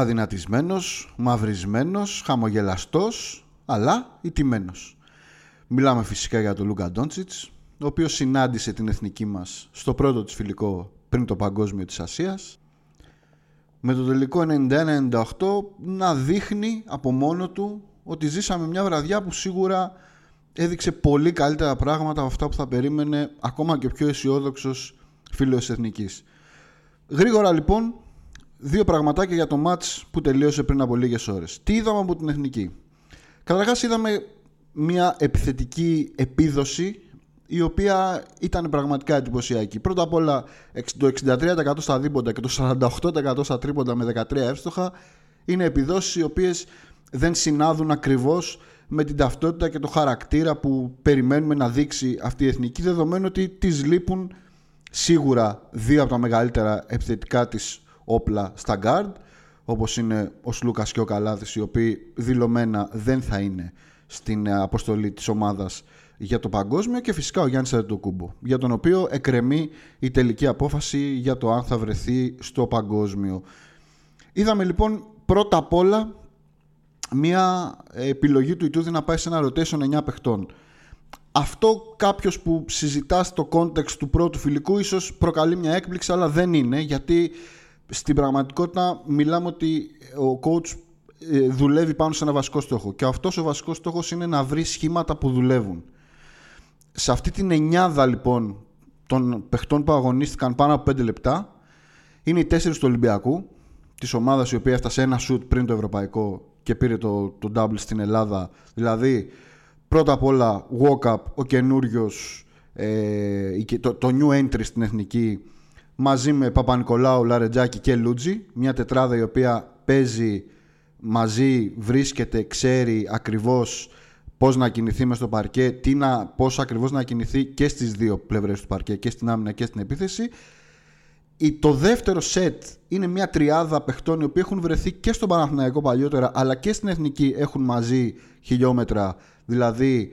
αδυνατισμένος, μαυρισμένος, χαμογελαστός, αλλά ηττημένος. Μιλάμε φυσικά για τον Λούκα Ντόντσιτς, ο οποίος συνάντησε την εθνική μας στο πρώτο της φιλικό πριν το παγκόσμιο της Ασίας. Με το τελικό 91-98 να δείχνει από μόνο του ότι ζήσαμε μια βραδιά που σίγουρα έδειξε πολύ καλύτερα πράγματα από αυτά που θα περίμενε ακόμα και ο πιο αισιόδοξος φίλος εθνικής. Γρήγορα λοιπόν, δύο πραγματάκια για το μάτς που τελείωσε πριν από λίγες ώρες. Τι είδαμε από την εθνική; Καταρχάς είδαμε μια επιθετική επίδοση η οποία ήταν πραγματικά εντυπωσιακή. Πρώτα απ' όλα το 63% στα δίποντα και το 48% στα τρίποντα με 13 εύστοχα είναι επιδόσεις οι οποίες δεν συνάδουν ακριβώς με την ταυτότητα και το χαρακτήρα που περιμένουμε να δείξει αυτή η εθνική δεδομένου ότι τις λείπουν σίγουρα δύο από τα μεγαλύτερα επιθετικά της όπλα στα guard όπως είναι ο Σλούκας και ο Καλάθης οι οποίοι δηλωμένα δεν θα είναι στην αποστολή της ομάδας για το παγκόσμιο και φυσικά ο Γιάννης Αντετοκούμπο για τον οποίο εκρεμεί η τελική απόφαση για το αν θα βρεθεί στο παγκόσμιο. Είδαμε λοιπόν πρώτα απ' όλα μια επιλογή του Ιτούδη να πάει σε ένα rotation 9 παιχτών. Αυτό κάποιος που συζητά στο context του πρώτου φιλικού ίσως προκαλεί μια έκπληξη αλλά δεν είναι γιατί στην πραγματικότητα μιλάμε ότι ο coach ε, δουλεύει πάνω σε ένα βασικό στόχο και αυτός ο βασικός στόχος είναι να βρει σχήματα που δουλεύουν. Σε αυτή την εννιάδα λοιπόν των παιχτών που αγωνίστηκαν πάνω από 5 λεπτά είναι οι τέσσερις του Ολυμπιακού της ομάδας η οποία έφτασε ένα σουτ πριν το ευρωπαϊκό και πήρε το, το double στην Ελλάδα. Δηλαδή, πρώτα απ' όλα, walk-up, ο καινούριος, ε, το, το new entry στην εθνική, μαζί με Παπα-Νικολάου, Λαρετζάκη και Λούτζι. Μια τετράδα η οποία παίζει μαζί, βρίσκεται, ξέρει ακριβώς πώς να κινηθεί μες στο παρκέ, τι να, πώς ακριβώς να κινηθεί και στις δύο πλευρές του παρκέ, και στην άμυνα και στην επίθεση το δεύτερο σετ είναι μια τριάδα παιχτών οι οποίοι έχουν βρεθεί και στον Παναθηναϊκό παλιότερα αλλά και στην Εθνική έχουν μαζί χιλιόμετρα δηλαδή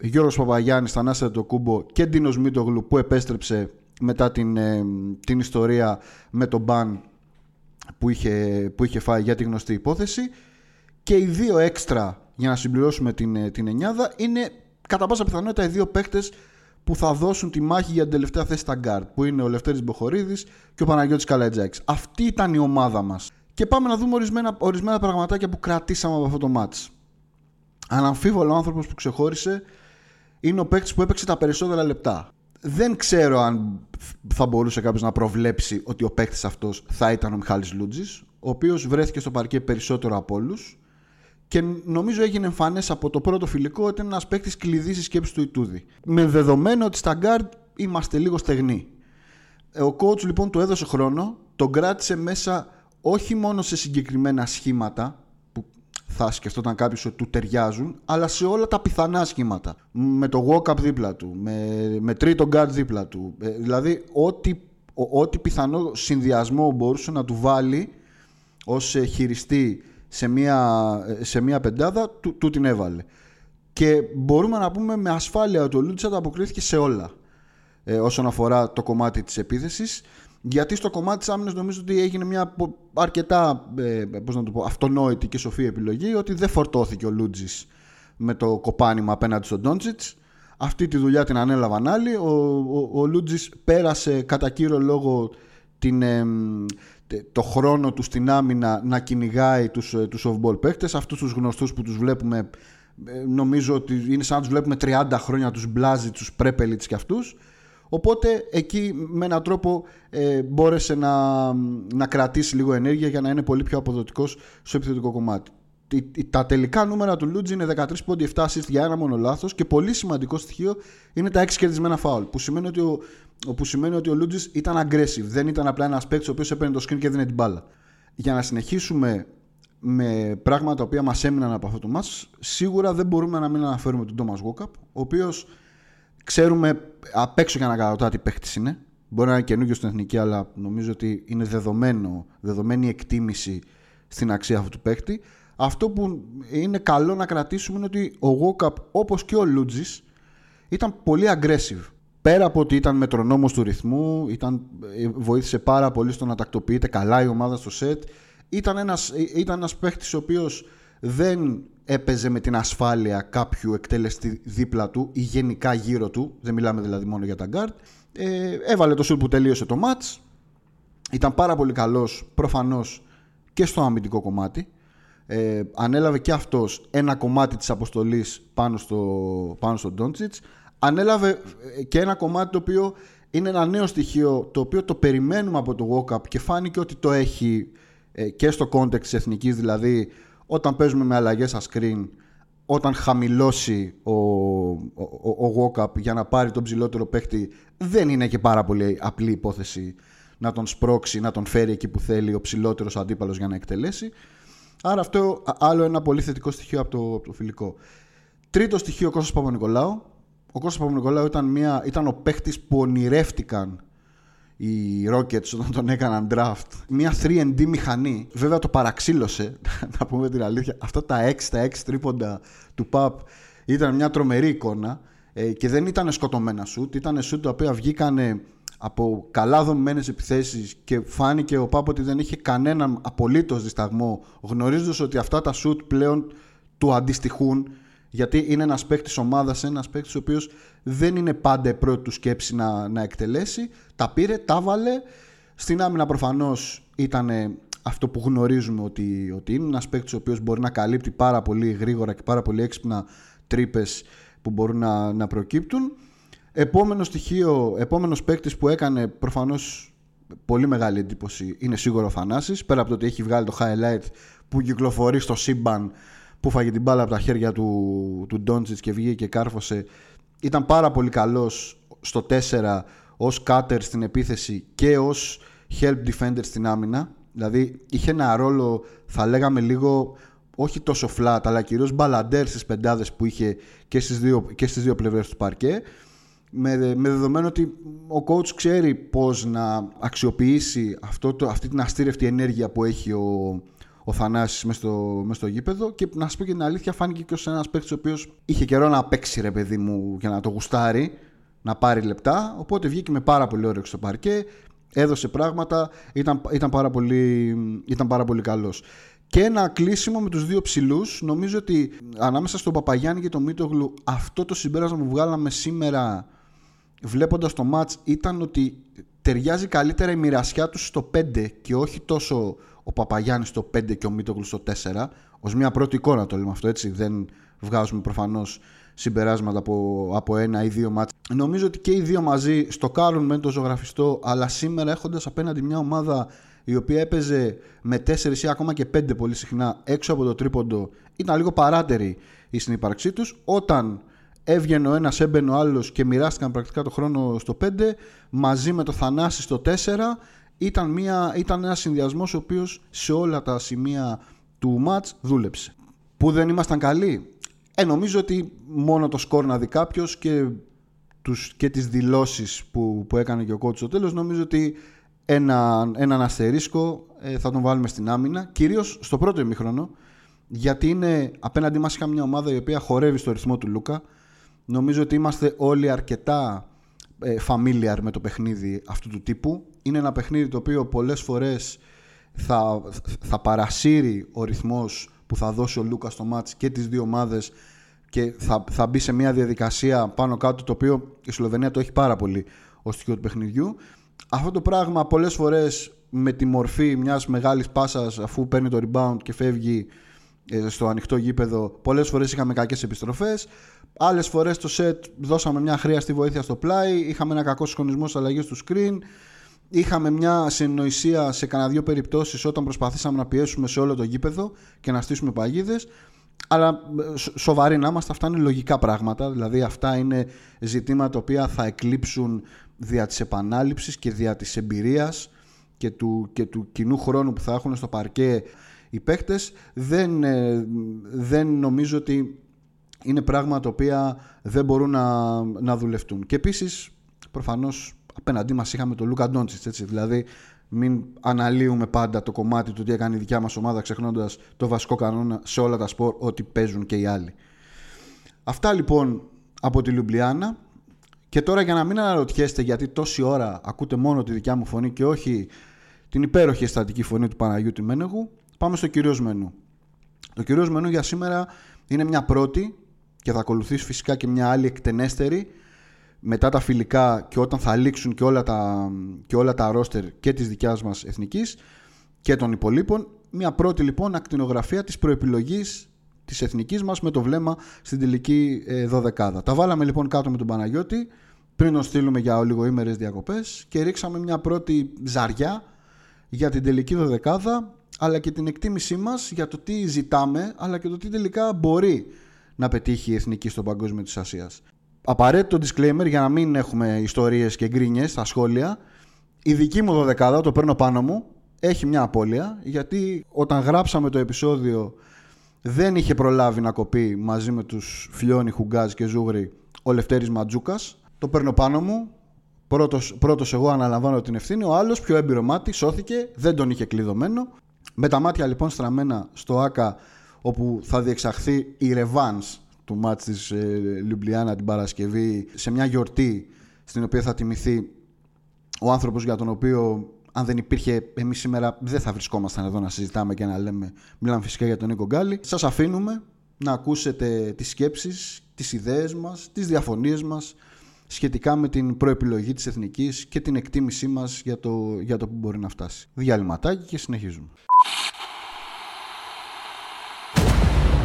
Γιώργος Παπαγιάννης, Θανάσης Κούμπο και Ντίνος Μίτογλου που επέστρεψε μετά την, ε, την ιστορία με τον ban που είχε, που είχε φάει για τη γνωστή υπόθεση και οι δύο έξτρα για να συμπληρώσουμε την, ε, την εννιάδα είναι κατά πάσα πιθανότητα οι δύο παίκτες που θα δώσουν τη μάχη για την τελευταία θέση στα γκάρτ, που είναι ο Λευτέρης Μποχορίδης και ο Παναγιώτης Καλαϊτζάκης. Αυτή ήταν η ομάδα μας. Και πάμε να δούμε ορισμένα, ορισμένα πραγματάκια που κρατήσαμε από αυτό το ματς. Αναμφίβολα ο άνθρωπος που ξεχώρισε είναι ο παίκτης που έπαιξε τα περισσότερα λεπτά. Δεν ξέρω αν θα μπορούσε κάποιος να προβλέψει ότι ο παίκτης αυτός θα ήταν ο Μιχάλης Λούντζης, ο οποίος βρέθηκε στο παρκέ περισσότερο από όλους και νομίζω έγινε εμφανές από το πρώτο φιλικό ότι είναι ένας παίκτης κλειδί στη σκέψη του Ιτούδη. Με δεδομένο ότι στα γκάρτ είμαστε λίγο στεγνοί. Ο coach λοιπόν του έδωσε χρόνο, τον κράτησε μέσα όχι μόνο σε συγκεκριμένα σχήματα που θα σκεφτόταν κάποιος ότι του ταιριάζουν, αλλά σε όλα τα πιθανά σχήματα. Με το walk-up δίπλα του, με, με τρίτο guard δίπλα του. Ε, δηλαδή, ό,τι, ό,τι πιθανό συνδυασμό μπορούσε να του βάλει ως ε, χειριστή σε μια, σε μια πεντάδα, του, του την έβαλε. Και μπορούμε να πούμε με ασφάλεια ότι ο Λούτσα ανταποκρίθηκε σε όλα ε, όσον αφορά το κομμάτι της επίθεσης γιατί στο κομμάτι της άμυνας νομίζω ότι έγινε μια αρκετά ε, πώς να το πω, αυτονόητη και σοφή επιλογή ότι δεν φορτώθηκε ο Λούτζης με το κοπάνημα απέναντι στον Ντόντζιτς αυτή τη δουλειά την ανέλαβαν άλλοι. Ο, ο, ο Λούτζης πέρασε κατά κύριο λόγο την, το χρόνο του στην άμυνα να κυνηγάει τους, ε, τους off-ball παίκτες, αυτούς τους γνωστούς που τους βλέπουμε ε, νομίζω ότι είναι σαν να τους βλέπουμε 30 χρόνια τους Μπλάζι, τους Πρέπελιτς και αυτούς οπότε εκεί με έναν τρόπο ε, μπόρεσε να, να κρατήσει λίγο ενέργεια για να είναι πολύ πιο αποδοτικός στο επιθετικό κομμάτι τα τελικά νούμερα του Λούτζι είναι 13 πόντι 7 assist για ένα μόνο λάθος και πολύ σημαντικό στοιχείο είναι τα 6 κερδισμένα φάουλ. Που σημαίνει ότι ο, που σημαίνει ότι ο Λούτζη ήταν aggressive. Δεν ήταν απλά ένας παίκτης ο οποίος έπαιρνε το screen και έδινε την μπάλα. Για να συνεχίσουμε με πράγματα τα οποία μας έμειναν από αυτό το match, σίγουρα δεν μπορούμε να μην αναφέρουμε τον Thomas Walkup, ο οποίος ξέρουμε απ' έξω για να καταλάβω τι παίκτη είναι. Μπορεί να είναι καινούριο στην εθνική, αλλά νομίζω ότι είναι δεδομένο, δεδομένη εκτίμηση στην αξία αυτού του παίκτη. Αυτό που είναι καλό να κρατήσουμε είναι ότι ο Walkup όπως και ο Λούτζης ήταν πολύ aggressive. Πέρα από ότι ήταν μετρονόμος του ρυθμού, ήταν, ε, βοήθησε πάρα πολύ στο να τακτοποιείται καλά η ομάδα στο σετ, ήταν ένας, ε, ήταν ένας παίχτης ο οποίος δεν έπαιζε με την ασφάλεια κάποιου εκτελεστή δίπλα του ή γενικά γύρω του, δεν μιλάμε δηλαδή μόνο για τα guard. Ε, έβαλε το σουτ που τελείωσε το match. Ήταν πάρα πολύ καλός προφανώς και στο αμυντικό κομμάτι. Ε, ανέλαβε και αυτός ένα κομμάτι της αποστολής πάνω στο, πάνω στο Doncic. Ανέλαβε ε, και ένα κομμάτι το οποίο είναι ένα νέο στοιχείο το οποίο το περιμένουμε από το walk-up και φάνηκε ότι το έχει ε, και στο context της εθνικής δηλαδή όταν παίζουμε με αλλαγές στα screen όταν χαμηλώσει ο, ο, ο, για να πάρει τον ψηλότερο παίχτη δεν είναι και πάρα πολύ απλή υπόθεση να τον σπρώξει, να τον φέρει εκεί που θέλει ο ψηλότερος αντίπαλος για να εκτελέσει. Άρα αυτό άλλο ένα πολύ θετικό στοιχείο από το, από το φιλικό. Τρίτο στοιχείο ο Κώστας Παπα-Νικολάου. Ο Κώστας Παπα-Νικολάου ήταν, μια, ήταν ο παίχτης που ονειρεύτηκαν οι Rockets όταν τον έκαναν draft. Μια 3D μηχανή. Βέβαια το παραξήλωσε, να πούμε την αλήθεια. Αυτά τα 6, τα 6 τρίποντα του Pap ήταν μια τρομερή εικόνα ε, και δεν ήταν σκοτωμένα σουτ. Ήταν σουτ τα οποία βγήκαν από καλά δομημένες επιθέσεις και φάνηκε ο Πάπ ότι δεν είχε κανέναν απολύτως δισταγμό γνωρίζοντας ότι αυτά τα σουτ πλέον του αντιστοιχούν γιατί είναι ένας παίκτης ομάδας, ένας παίκτης ο οποίος δεν είναι πάντα πρώτη του σκέψη να, να εκτελέσει. Τα πήρε, τα βάλε. Στην άμυνα προφανώς ήταν αυτό που γνωρίζουμε ότι, ότι είναι ένας παίκτης ο οποίος μπορεί να καλύπτει πάρα πολύ γρήγορα και πάρα πολύ έξυπνα τρύπες που μπορούν να, να προκύπτουν. Επόμενο στοιχείο, επόμενος παίκτης που έκανε προφανώς πολύ μεγάλη εντύπωση είναι σίγουρο ο Θανάσης, πέρα από το ότι έχει βγάλει το highlight που κυκλοφορεί στο σύμπαν που φάγε την μπάλα από τα χέρια του, του Ντόντσιτς και βγήκε και κάρφωσε. Ήταν πάρα πολύ καλός στο 4 ως cutter στην επίθεση και ως help defender στην άμυνα. Δηλαδή είχε ένα ρόλο θα λέγαμε λίγο όχι τόσο flat αλλά κυρίως μπαλαντέρ στις πεντάδες που είχε και στις δύο, και στις δύο πλευρές του παρκέ με, με δεδομένο ότι ο coach ξέρει πώς να αξιοποιήσει αυτό το, αυτή την αστήρευτη ενέργεια που έχει ο, ο Θανάσης μέσα στο, στο γήπεδο και να σα πω και την αλήθεια φάνηκε και ως ένας παίκτης ο οποίος είχε καιρό να παίξει ρε παιδί μου για να το γουστάρει να πάρει λεπτά οπότε βγήκε με πάρα πολύ όρεξη στο παρκέ έδωσε πράγματα, ήταν, ήταν, πάρα, πολύ, ήταν πάρα πολύ καλός. Και ένα κλείσιμο με τους δύο ψηλούς. Νομίζω ότι ανάμεσα στον Παπαγιάννη και τον Μίτογλου αυτό το συμπέρασμα που βγάλαμε σήμερα βλέποντας το μάτς ήταν ότι ταιριάζει καλύτερα η μοιρασιά τους στο 5 και όχι τόσο ο Παπαγιάννης στο 5 και ο Μίτογλου στο 4 ως μια πρώτη εικόνα το λέμε αυτό έτσι. Δεν βγάζουμε προφανώς συμπεράσματα από, από ένα ή δύο μάτς. Νομίζω ότι και οι δύο μαζί στο κάνουν με το ζωγραφιστό αλλά σήμερα έχοντας απέναντι μια ομάδα η οποία έπαιζε με 4 ή ακόμα και 5 πολύ συχνά έξω από το τρίποντο ήταν λίγο παράτερη η συνύπαρξή τους. Όταν έβγαινε ο ένας, έμπαινε ο άλλος και μοιράστηκαν πρακτικά το χρόνο στο 5 μαζί με το Θανάση στο 4 ήταν, μια, ήταν ένας συνδυασμός ο οποίος σε όλα τα σημεία του μάτς δούλεψε. Που δεν ήμασταν καλοί. Ε, νομίζω ότι μόνο το σκορ να δει κάποιος και, τους, και τις δηλώσεις που, που έκανε και ο κότσος στο τέλος νομίζω ότι ένα, έναν αστερίσκο ε, θα τον βάλουμε στην άμυνα κυρίως στο πρώτο ημίχρονο γιατί είναι απέναντί μας είχα μια ομάδα η οποία χορεύει στο ρυθμό του Λούκα Νομίζω ότι είμαστε όλοι αρκετά ε, familiar με το παιχνίδι αυτού του τύπου. Είναι ένα παιχνίδι το οποίο πολλές φορές θα, θα παρασύρει ο ρυθμός που θα δώσει ο Λούκας στο μάτς και τις δύο ομάδες και θα, θα μπει σε μια διαδικασία πάνω κάτω το οποίο η Σλοβενία το έχει πάρα πολύ ως στοιχείο του παιχνιδιού. Αυτό το πράγμα πολλές φορές με τη μορφή μιας μεγάλης πάσας αφού παίρνει το rebound και φεύγει ε, στο ανοιχτό γήπεδο πολλές φορές είχαμε κακές επιστροφές άλλες φορές στο set δώσαμε μια χρειαστή βοήθεια στο πλάι είχαμε ένα κακό συγχρονισμό στις αλλαγές του screen είχαμε μια συνοησία σε κανένα δύο περιπτώσεις όταν προσπαθήσαμε να πιέσουμε σε όλο το γήπεδο και να στήσουμε παγίδες. Αλλά ε, σοβαροί να είμαστε αυτά είναι λογικά πράγματα. Δηλαδή αυτά είναι ζητήματα τα οποία θα εκλείψουν δια της επανάληψης και δια της εμπειρίας και του, και του κοινού χρόνου που θα έχουν στο παρκέ οι παίκτες. Δεν, ε, δεν νομίζω ότι είναι πράγματα τα οποία δεν μπορούν να, να δουλευτούν. Και επίσης προφανώς απέναντί μας είχαμε τον Λούκα Ντόντσιτς, έτσι, δηλαδή μην αναλύουμε πάντα το κομμάτι του τι έκανε η δικιά μας ομάδα ξεχνώντας το βασικό κανόνα σε όλα τα σπορ ότι παίζουν και οι άλλοι. Αυτά λοιπόν από τη Λουμπλιάνα και τώρα για να μην αναρωτιέστε γιατί τόση ώρα ακούτε μόνο τη δικιά μου φωνή και όχι την υπέροχη αισθαντική φωνή του Παναγιώτη Μένεγου πάμε στο κυρίως μενού. Το κυρίως μενού για σήμερα είναι μια πρώτη και θα ακολουθήσει φυσικά και μια άλλη εκτενέστερη μετά τα φιλικά και όταν θα λήξουν και όλα τα, και όλα τα ρόστερ και της δικιάς μας εθνικής και των υπολείπων. Μια πρώτη λοιπόν ακτινογραφία της προεπιλογής της εθνικής μας με το βλέμμα στην τελική ε, δωδεκάδα. Τα βάλαμε λοιπόν κάτω με τον Παναγιώτη πριν τον στείλουμε για ολιγοήμερες διακοπές και ρίξαμε μια πρώτη ζαριά για την τελική δωδεκάδα αλλά και την εκτίμησή μας για το τι ζητάμε αλλά και το τι τελικά μπορεί να πετύχει η εθνική στο παγκόσμιο της Ασίας. Απαραίτητο disclaimer για να μην έχουμε ιστορίες και γκρίνιες στα σχόλια. Η δική μου δωδεκάδα, το παίρνω πάνω μου, έχει μια απώλεια γιατί όταν γράψαμε το επεισόδιο δεν είχε προλάβει να κοπεί μαζί με τους Φλιώνη, Χουγκάζ και Ζούγρη ο Λευτέρης Ματζούκας. Το παίρνω πάνω μου, πρώτος, πρώτος εγώ αναλαμβάνω την ευθύνη, ο άλλος πιο έμπειρο μάτι σώθηκε, δεν τον είχε κλειδωμένο. Με τα μάτια λοιπόν στραμμένα στο ΆΚΑ όπου θα διεξαχθεί η Revans του μάτς της ε, Λιουμπλιάνα την Παρασκευή σε μια γιορτή στην οποία θα τιμηθεί ο άνθρωπος για τον οποίο αν δεν υπήρχε εμείς σήμερα δεν θα βρισκόμασταν εδώ να συζητάμε και να λέμε μιλάμε φυσικά για τον Νίκο Γκάλη σας αφήνουμε να ακούσετε τις σκέψεις, τις ιδέες μας, τις διαφωνίες μας σχετικά με την προεπιλογή της εθνικής και την εκτίμησή μας για το, για το που μπορεί να φτάσει. Διαλυματάκι και συνεχίζουμε.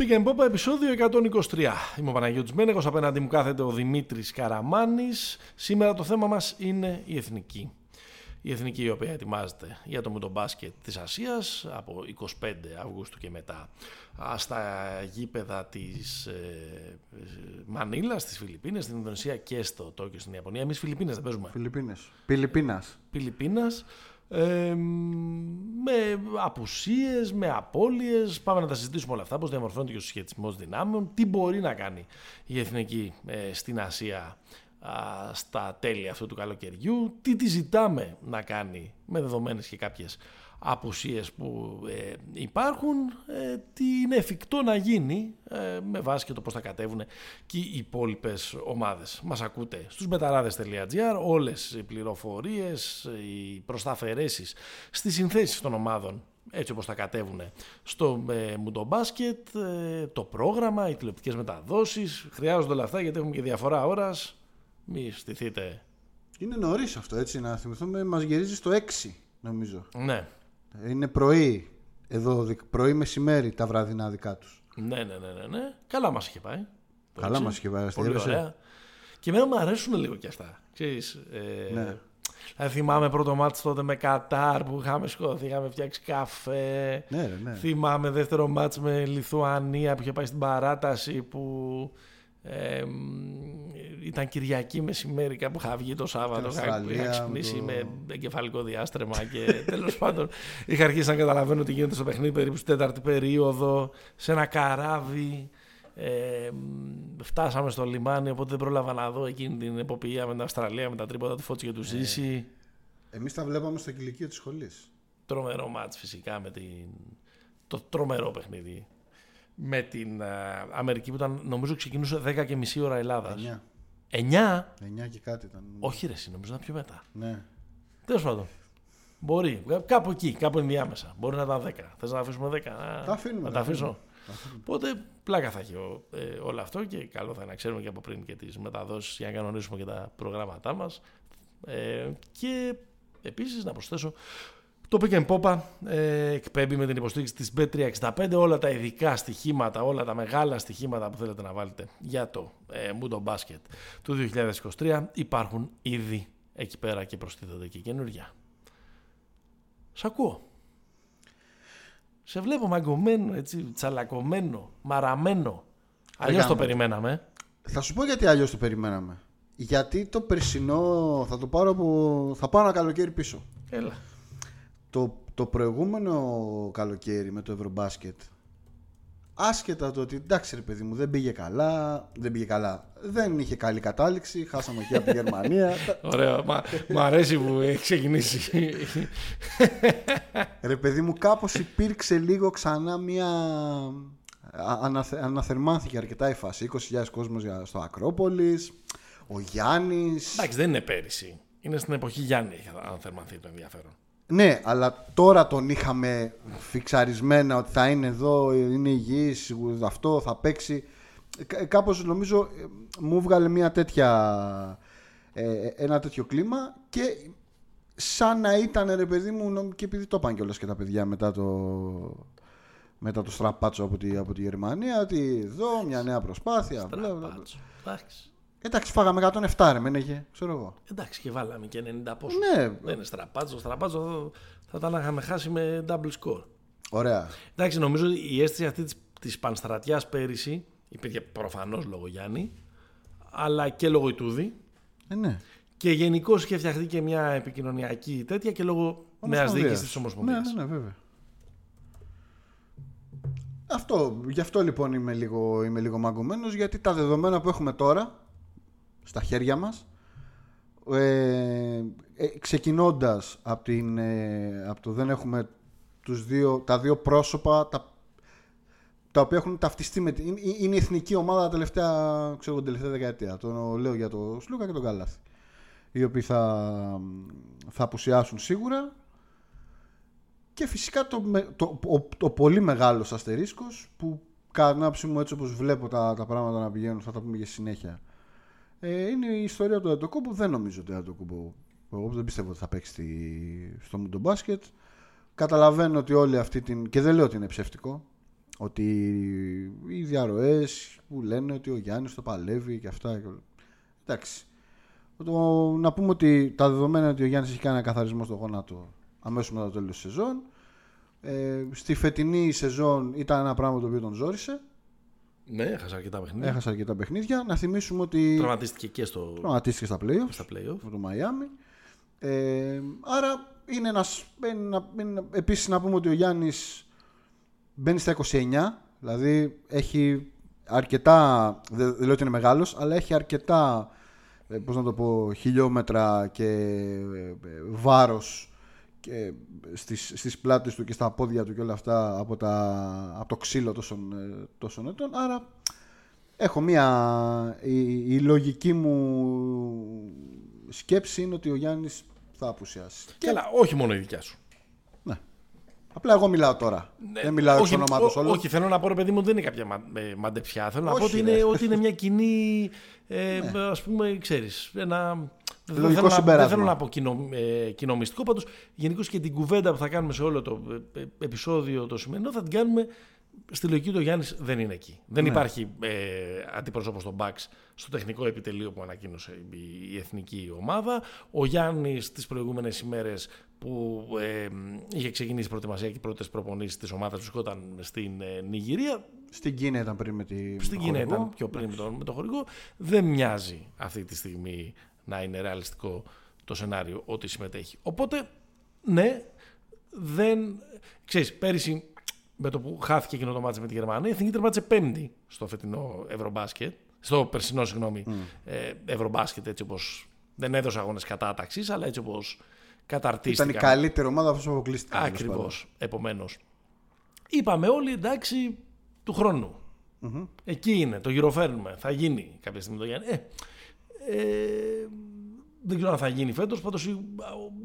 Πήγαινε Πόπα, επεισόδιο 123. Είμαι ο Παναγιώτης Μένεγος, απέναντί μου κάθεται ο Δημήτρης Καραμάνης. Σήμερα το θέμα μας είναι η εθνική. Η εθνική η οποία ετοιμάζεται για το μουτομπάσκετ της Ασίας από 25 Αυγούστου και μετά στα γήπεδα της ε, Μανίλας, στις Φιλιππίνες, στην Ινδονησία και στο Τόκιο στην Ιαπωνία. Εμείς Φιλιππίνες δεν παίζουμε. Φιλιππίνες. Φιλιππίνας. Φιλιππίνας με απουσίες, με απώλειες. Πάμε να τα συζητήσουμε όλα αυτά, πώς διαμορφώνεται και ο συσχετισμός δυνάμεων, τι μπορεί να κάνει η Εθνική ε, στην Ασία στα τέλη αυτού του καλοκαιριού, τι τη ζητάμε να κάνει με δεδομένες και κάποιες απουσίες που ε, υπάρχουν, ε, τι είναι εφικτό να γίνει ε, με βάση και το πώς θα κατέβουν και οι υπόλοιπες ομάδες. Μας ακούτε στους μεταράδες.gr όλες οι πληροφορίες, οι προσταφαιρέσεις στις συνθέσεις των ομάδων έτσι όπως θα κατέβουν στο ε, μουντομπάσκετ, το πρόγραμμα, οι τηλεοπτικές μεταδόσεις. Χρειάζονται όλα αυτά γιατί έχουμε και διαφορά ώρας. Μη στηθείτε. Είναι νωρίς αυτό έτσι να θυμηθούμε. Μας γυρίζει στο 6 νομίζω. Ναι. Είναι πρωί, εδώ πρωί μεσημέρι τα βραδινά δικά τους. Ναι, ναι, ναι, ναι, ναι. Καλά μας είχε πάει. Καλά μας είχε πάει. Πολύ ωραία. Και εμένα μου αρέσουν λίγο κι αυτά. Ξέρεις, ε, ναι. Δηλαδή θυμάμαι πρώτο μάτς τότε με Κατάρ που είχαμε σκοτωθεί, είχαμε φτιάξει καφέ. Ναι, ναι. Θυμάμαι δεύτερο μάτς με Λιθουανία που είχε πάει στην παράταση που ε, ήταν Κυριακή μεσημέρι κάπου είχα βγει το Σάββατο. Είχα ξυπνήσει με εγκεφαλικό διάστρεμα και τέλος πάντων είχα αρχίσει να καταλαβαίνω τι γίνεται στο παιχνίδι περίπου στην τέταρτη περίοδο. Σε ένα καράβι. Ε, φτάσαμε στο λιμάνι, οπότε δεν πρόλαβα να δω εκείνη την εποπτεία με την Αυστραλία, με τα τρίποτα του Φώτση και του Ζήση. Ε, Εμείς τα βλέπαμε στο κηλικείο της σχολής. Τρομερό μάτς φυσικά με την... το τρομερό παιχνίδι με την uh, Αμερική που ήταν, νομίζω ξεκινούσε 10 και μισή ώρα Ελλάδας. 9. 9? 9 και κάτι ήταν. Όχι ρε, νομίζω ήταν πιο μετά. Ναι. Τέλος πάντων. Μπορεί. Κάπου εκεί, κάπου ενδιάμεσα. Μπορεί να ήταν 10. Θες να αφήσουμε 10. Τα αφήνουμε. Να τα αφήσω. Οπότε πλάκα θα έχει ε, όλο αυτό και καλό θα είναι να ξέρουμε και από πριν και τις μεταδόσεις για να κανονίσουμε και τα προγράμματά μας. Ε, και επίσης να προσθέσω το Pick Popa ε, εκπέμπει με την υποστήριξη της Bet365 όλα τα ειδικά στοιχήματα, όλα τα μεγάλα στοιχήματα που θέλετε να βάλετε για το ε, Mundo Basket του 2023 υπάρχουν ήδη εκεί πέρα και προστίθονται και καινούργια. Σ' ακούω. Σε βλέπω μαγκωμένο, έτσι, τσαλακωμένο, μαραμένο. Αλλιώς το περιμέναμε. Θα σου πω γιατί αλλιώς το περιμέναμε. Γιατί το περσινό θα το πάρω από... θα πάω ένα καλοκαίρι πίσω. Έλα. Το, το προηγούμενο καλοκαίρι με το Ευρωμπάσκετ άσχετα το ότι εντάξει ρε παιδί μου δεν πήγε καλά, δεν πήγε καλά, δεν είχε καλή κατάληξη, χάσαμε και από τη Γερμανία. Ωραίο, μα, μ' αρέσει που έχει ξεκινήσει. ρε παιδί μου κάπως υπήρξε λίγο ξανά μια... Αναθε, αναθερμάνθηκε αρκετά η φάση. 20.000 κόσμος στο Ακρόπολης, ο Γιάννης... Εντάξει δεν είναι πέρυσι. Είναι στην εποχή Γιάννη έχει αναθερμανθεί το ενδιαφέρον. Ναι, αλλά τώρα τον είχαμε φιξαρισμένα ότι θα είναι εδώ, είναι υγιής, αυτό θα παίξει. Κάπως νομίζω μου βγάλε μια τέτοια, ε, ένα τέτοιο κλίμα και σαν να ήταν ρε παιδί μου και επειδή το είπαν κιόλας και τα παιδιά μετά το, μετά το στραπάτσο από τη, από τη Γερμανία ότι εδώ μια νέα προσπάθεια. Στραπάτσο. Εντάξει, φάγαμε 107 ρε, μένεγε, ξέρω εγώ. Εντάξει, και βάλαμε και 90 πόσο. Ναι. Δεν είναι στραπάτσο. Στραπάτσο θα τα είχαμε χάσει με double score. Ωραία. Εντάξει, νομίζω ότι η αίσθηση αυτή της πανστρατιάς πέρυσι υπήρχε προφανώς λόγω Γιάννη, αλλά και λόγω Ιτούδη. Ε, ναι. Και γενικώ είχε φτιαχτεί και μια επικοινωνιακή τέτοια και λόγω νέας διοίκησης της Ομοσπονδίας. Ναι, ναι, ναι, βέβαια. Αυτό, γι' αυτό λοιπόν είμαι λίγο, είμαι λίγο μαγκωμένος γιατί τα δεδομένα που έχουμε τώρα στα χέρια μας ε, ε, ξεκινώντας από, την, ε, από το δεν έχουμε τους δύο, τα δύο πρόσωπα τα, τα οποία έχουν ταυτιστεί με την... Είναι η εθνική ομάδα τα τελευταία, ξέρω, την τελευταία δεκαετία. Το λέω για το Σλούκα και τον Καλάθι. Οι οποίοι θα, θα απουσιάσουν σίγουρα. Και φυσικά το, το, το, το πολύ μεγάλος αστερίσκος που κατά την άποψή μου έτσι όπως βλέπω τα, τα πράγματα να πηγαίνουν θα τα πούμε και συνέχεια ε, είναι η ιστορία του Αντοκούμπου. Δεν νομίζω ότι ο Αντοκούμπου. Εγώ δεν πιστεύω ότι θα παίξει στο Μουντο Μπάσκετ. Καταλαβαίνω ότι όλη αυτή την. και δεν λέω ότι είναι ψεύτικο. Ότι οι διαρροές που λένε ότι ο Γιάννης το παλεύει και αυτά. Εντάξει. Το, να πούμε ότι τα δεδομένα είναι ότι ο Γιάννης έχει κάνει ένα καθαρισμό στο γόνατο αμέσως μετά το τέλος της σεζόν. Ε, στη φετινή σεζόν ήταν ένα πράγμα το οποίο τον ζόρισε. Ναι, έχασε αρκετά παιχνίδια. Έχασε αρκετά παιχνίδια. Να θυμίσουμε ότι. Τραυματίστηκε και στο. Τραυματίστηκε στα playoff. Στα playoff. Με το Μαϊάμι. Ε, άρα είναι ένα. Επίσης να πούμε ότι ο Γιάννης μπαίνει στα 29. Δηλαδή έχει αρκετά. Δεν, λέω ότι είναι μεγάλος, αλλά έχει αρκετά. Ε, πώς να το πω, χιλιόμετρα και ε, βάρος και στις, στις πλάτες του και στα πόδια του και όλα αυτά από, τα, από το ξύλο τόσων, ε, τόσων ετών. Άρα έχω μία... Η, λογική μου σκέψη είναι ότι ο Γιάννης θα απουσιάσει. Και αλλά όχι μόνο η δικιά σου. Ναι. Απλά εγώ μιλάω τώρα. Ναι, δεν μιλάω όχι, εξ ονομάτως Όχι, θέλω να πω ρε παιδί μου δεν είναι κάποια μα, ε, μαντεψιά. Θέλω να πω ότι είναι, ότι είναι μια κοινή, ε, ναι. ας πούμε, ξέρεις, ένα δεν θέλω, να, δεν θέλω να πω κοινο, ε, κοινομιστικό, πάντως γενικώς και την κουβέντα που θα κάνουμε σε όλο το ε, ε, επεισόδιο το σημερινό θα την κάνουμε στη λογική του ο Γιάννης δεν είναι εκεί. Δεν ναι. υπάρχει ε, αντιπρόσωπο στον Μπαξ στο τεχνικό επιτελείο που ανακοίνωσε η, η εθνική ομάδα. Ο Γιάννης τις προηγούμενες ημέρες που ε, είχε ξεκινήσει η προετοιμασία και οι πρώτες προπονήσεις της ομάδας βρισκόταν στην ε, Νιγηρία. Στην Κίνα ήταν πριν με τη Στην Κίνα ήταν πιο πριν με τον, με το χορηγό. Δεν μοιάζει αυτή τη στιγμή να είναι ρεαλιστικό το σενάριο ότι συμμετέχει. Οπότε, ναι, δεν... Ξέρεις, πέρυσι με το που χάθηκε εκείνο το μάτς με τη Γερμανία, η Εθνική τερμάτισε πέμπτη στο φετινό Ευρωμπάσκετ, στο περσινό, συγγνώμη, mm. ε, Ευρωμπάσκετ, έτσι όπως δεν έδωσε αγώνες κατάταξης, αλλά έτσι όπως καταρτίστηκαν. Ήταν η καλύτερη ομάδα αυτό που αποκλείστηκαν. Ακριβώς, επομένως. Είπαμε όλοι, εντάξει, του χρόνου. Mm-hmm. Εκεί είναι, το γυροφέρνουμε, θα γίνει κάποια στιγμή το Γιάννη. Ε, ε, δεν ξέρω αν θα γίνει φέτος. Πάντως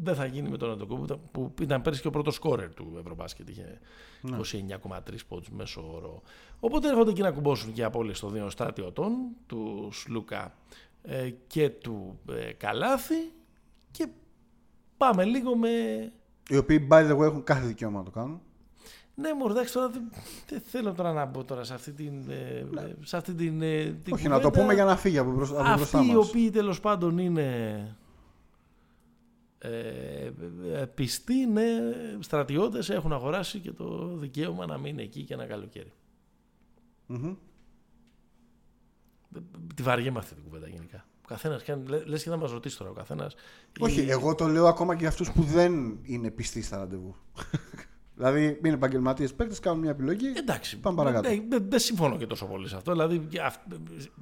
δεν θα γίνει με τον Αντοκούμπο που ήταν πέρυσι και ο πρώτος σκόρερ του Ευρωμπάσκετ. Είχε ναι. 29,3 πόντους μέσω όρο. Οπότε έρχονται εκεί να κουμπώσουν και οι απόλυτε των δύο στρατιωτών, τους Σλούκα ε, και του ε, Καλάθη. Και πάμε λίγο με. Οι οποίοι, by the way, έχουν κάθε δικαίωμα να το κάνουν. Ναι, μου εντάξει, τώρα δεν, θέλω τώρα να μπω τώρα σε αυτή την. Ε, ναι. σε αυτή την, ε, την Όχι, να το πούμε για να φύγει από, μπροστά, από μπροστά Αυτοί οι οποίοι τέλος πάντων είναι ε, ε, πιστοί, ναι, στρατιώτες έχουν αγοράσει και το δικαίωμα να μείνει εκεί και ένα καλοκαίρι. Mm-hmm. Τη βαριέμαι αυτή την κουβέντα γενικά. Ο καθένας κάνει. Λες και να μας ρωτήσει τώρα ο καθένας. Όχι, εγώ το λέω ακόμα και για αυτούς που δεν είναι πιστοί στα ραντεβού. Δηλαδή είναι επαγγελματίες παίκτες, κάνουν μια επιλογή. Εντάξει. Πάμε παρακάτω. Δεν, δεν, δεν συμφωνώ και τόσο πολύ σε αυτό. Δηλαδή, και αυ-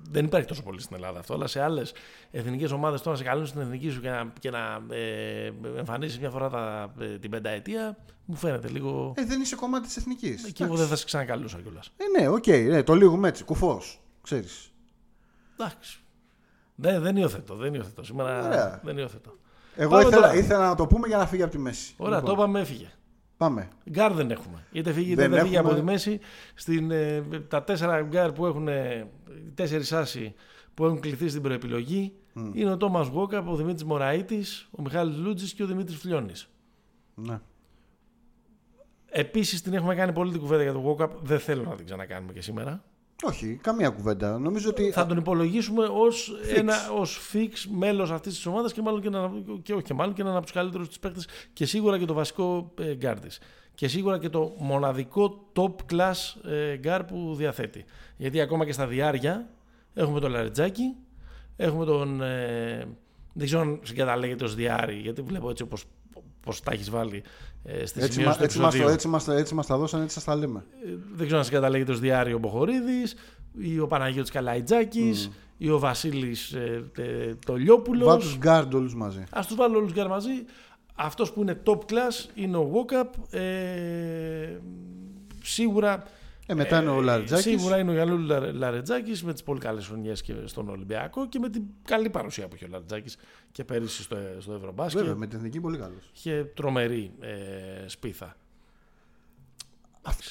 δεν υπάρχει τόσο πολύ στην Ελλάδα αυτό. Αλλά σε άλλες εθνικές ομάδες τώρα σε καλούν στην εθνική σου και να, και να ε, εμφανίσεις μια φορά τα, ε, την πενταετία, μου φαίνεται λίγο. Ε, δεν είσαι κομμάτι της εθνικής. και εγώ δεν θα σε ξανακαλούσα κιόλας. Ε, ναι, οκ, ναι, το λήγουμε έτσι. Κουφός. Ξέρεις. Εντάξει. Δεν, δεν υιοθετώ, δεν υιοθετώ. Σήμερα Ωραία. δεν υιοθετώ. Εγώ Πάμε ήθελα, τώρα. ήθελα να το πούμε για να φύγει από τη μέση. Ωραία, Λοιπόν, το είπαμε, έφυγε. Πάμε. Γκάρ δεν έχουμε. Είτε φύγει είτε Δεν δεν φύγει έχουμε. από τη μέση. Στην, ε, τα τέσσερα γκάρ που έχουν, ε, οι τέσσερις άσοι που έχουν κληθεί στην προεπιλογή είναι ο Τόμας Γουόκαπ, ο Δημήτρης Μωραΐτης, ο Μιχάλης Λούντζης και ο Δημήτρης Φλιώνης. Ναι. Επίσης την έχουμε κάνει πολύ την κουβέντα για τον Γουόκαπ. Δεν θέλω να την ξανακάνουμε και σήμερα. Όχι, καμία κουβέντα. Νομίζω ότι. Θα τον υπολογίσουμε ως ένα ως fix μέλος αυτής της ομάδας και, μάλλον και, ένα, και όχι και μάλλον και έναν από τους καλύτερους της παίκτες και σίγουρα και το βασικό ε, γκάρ της. Και σίγουρα και το μοναδικό top class ε, γκάρ που διαθέτει. Γιατί ακόμα και στα δυάρια έχουμε τον Λαρεντζάκη, έχουμε τον. Ε, δεν ξέρω αν συγκαταλέγεται ως δυάρι, γιατί βλέπω έτσι όπως πώς τα έχεις βάλει ε, στη Έτσι, σημείωση μα, του έτσι, μας, το- επεισοδίου. έτσι, μας, τα- έτσι μας τα δώσαν, έτσι σας τα λέμε. Ε, δεν ξέρω αν συγκαταλέγεται ως δυάρι ο Μποχορίδης ή ο Παναγιώτης Καλαϊτζάκης ή ο Βασίλης ε, ε, Τολιόπουλος. Βάλ' τους γκάρντ όλους μαζί. Ας τους βάλω όλους γκάρ μαζί. Αυτός που είναι top class είναι ο Walkup. Ε, σίγουρα, Ε, μετά είναι ο Λαρεντζάκης. σίγουρα είναι ο Γιαννούλης Λαρεντζάκης με τις πολύ καλές χρονιές και στον Ολυμπιακό και με την καλή παρουσία που είχε ο Λαρεντζάκης και πέρυσι στο, στο Ευρωμπάσκετ. Βέβαια, με την εθνική πολύ καλός. Είχε τρομερή ε, σπίθα.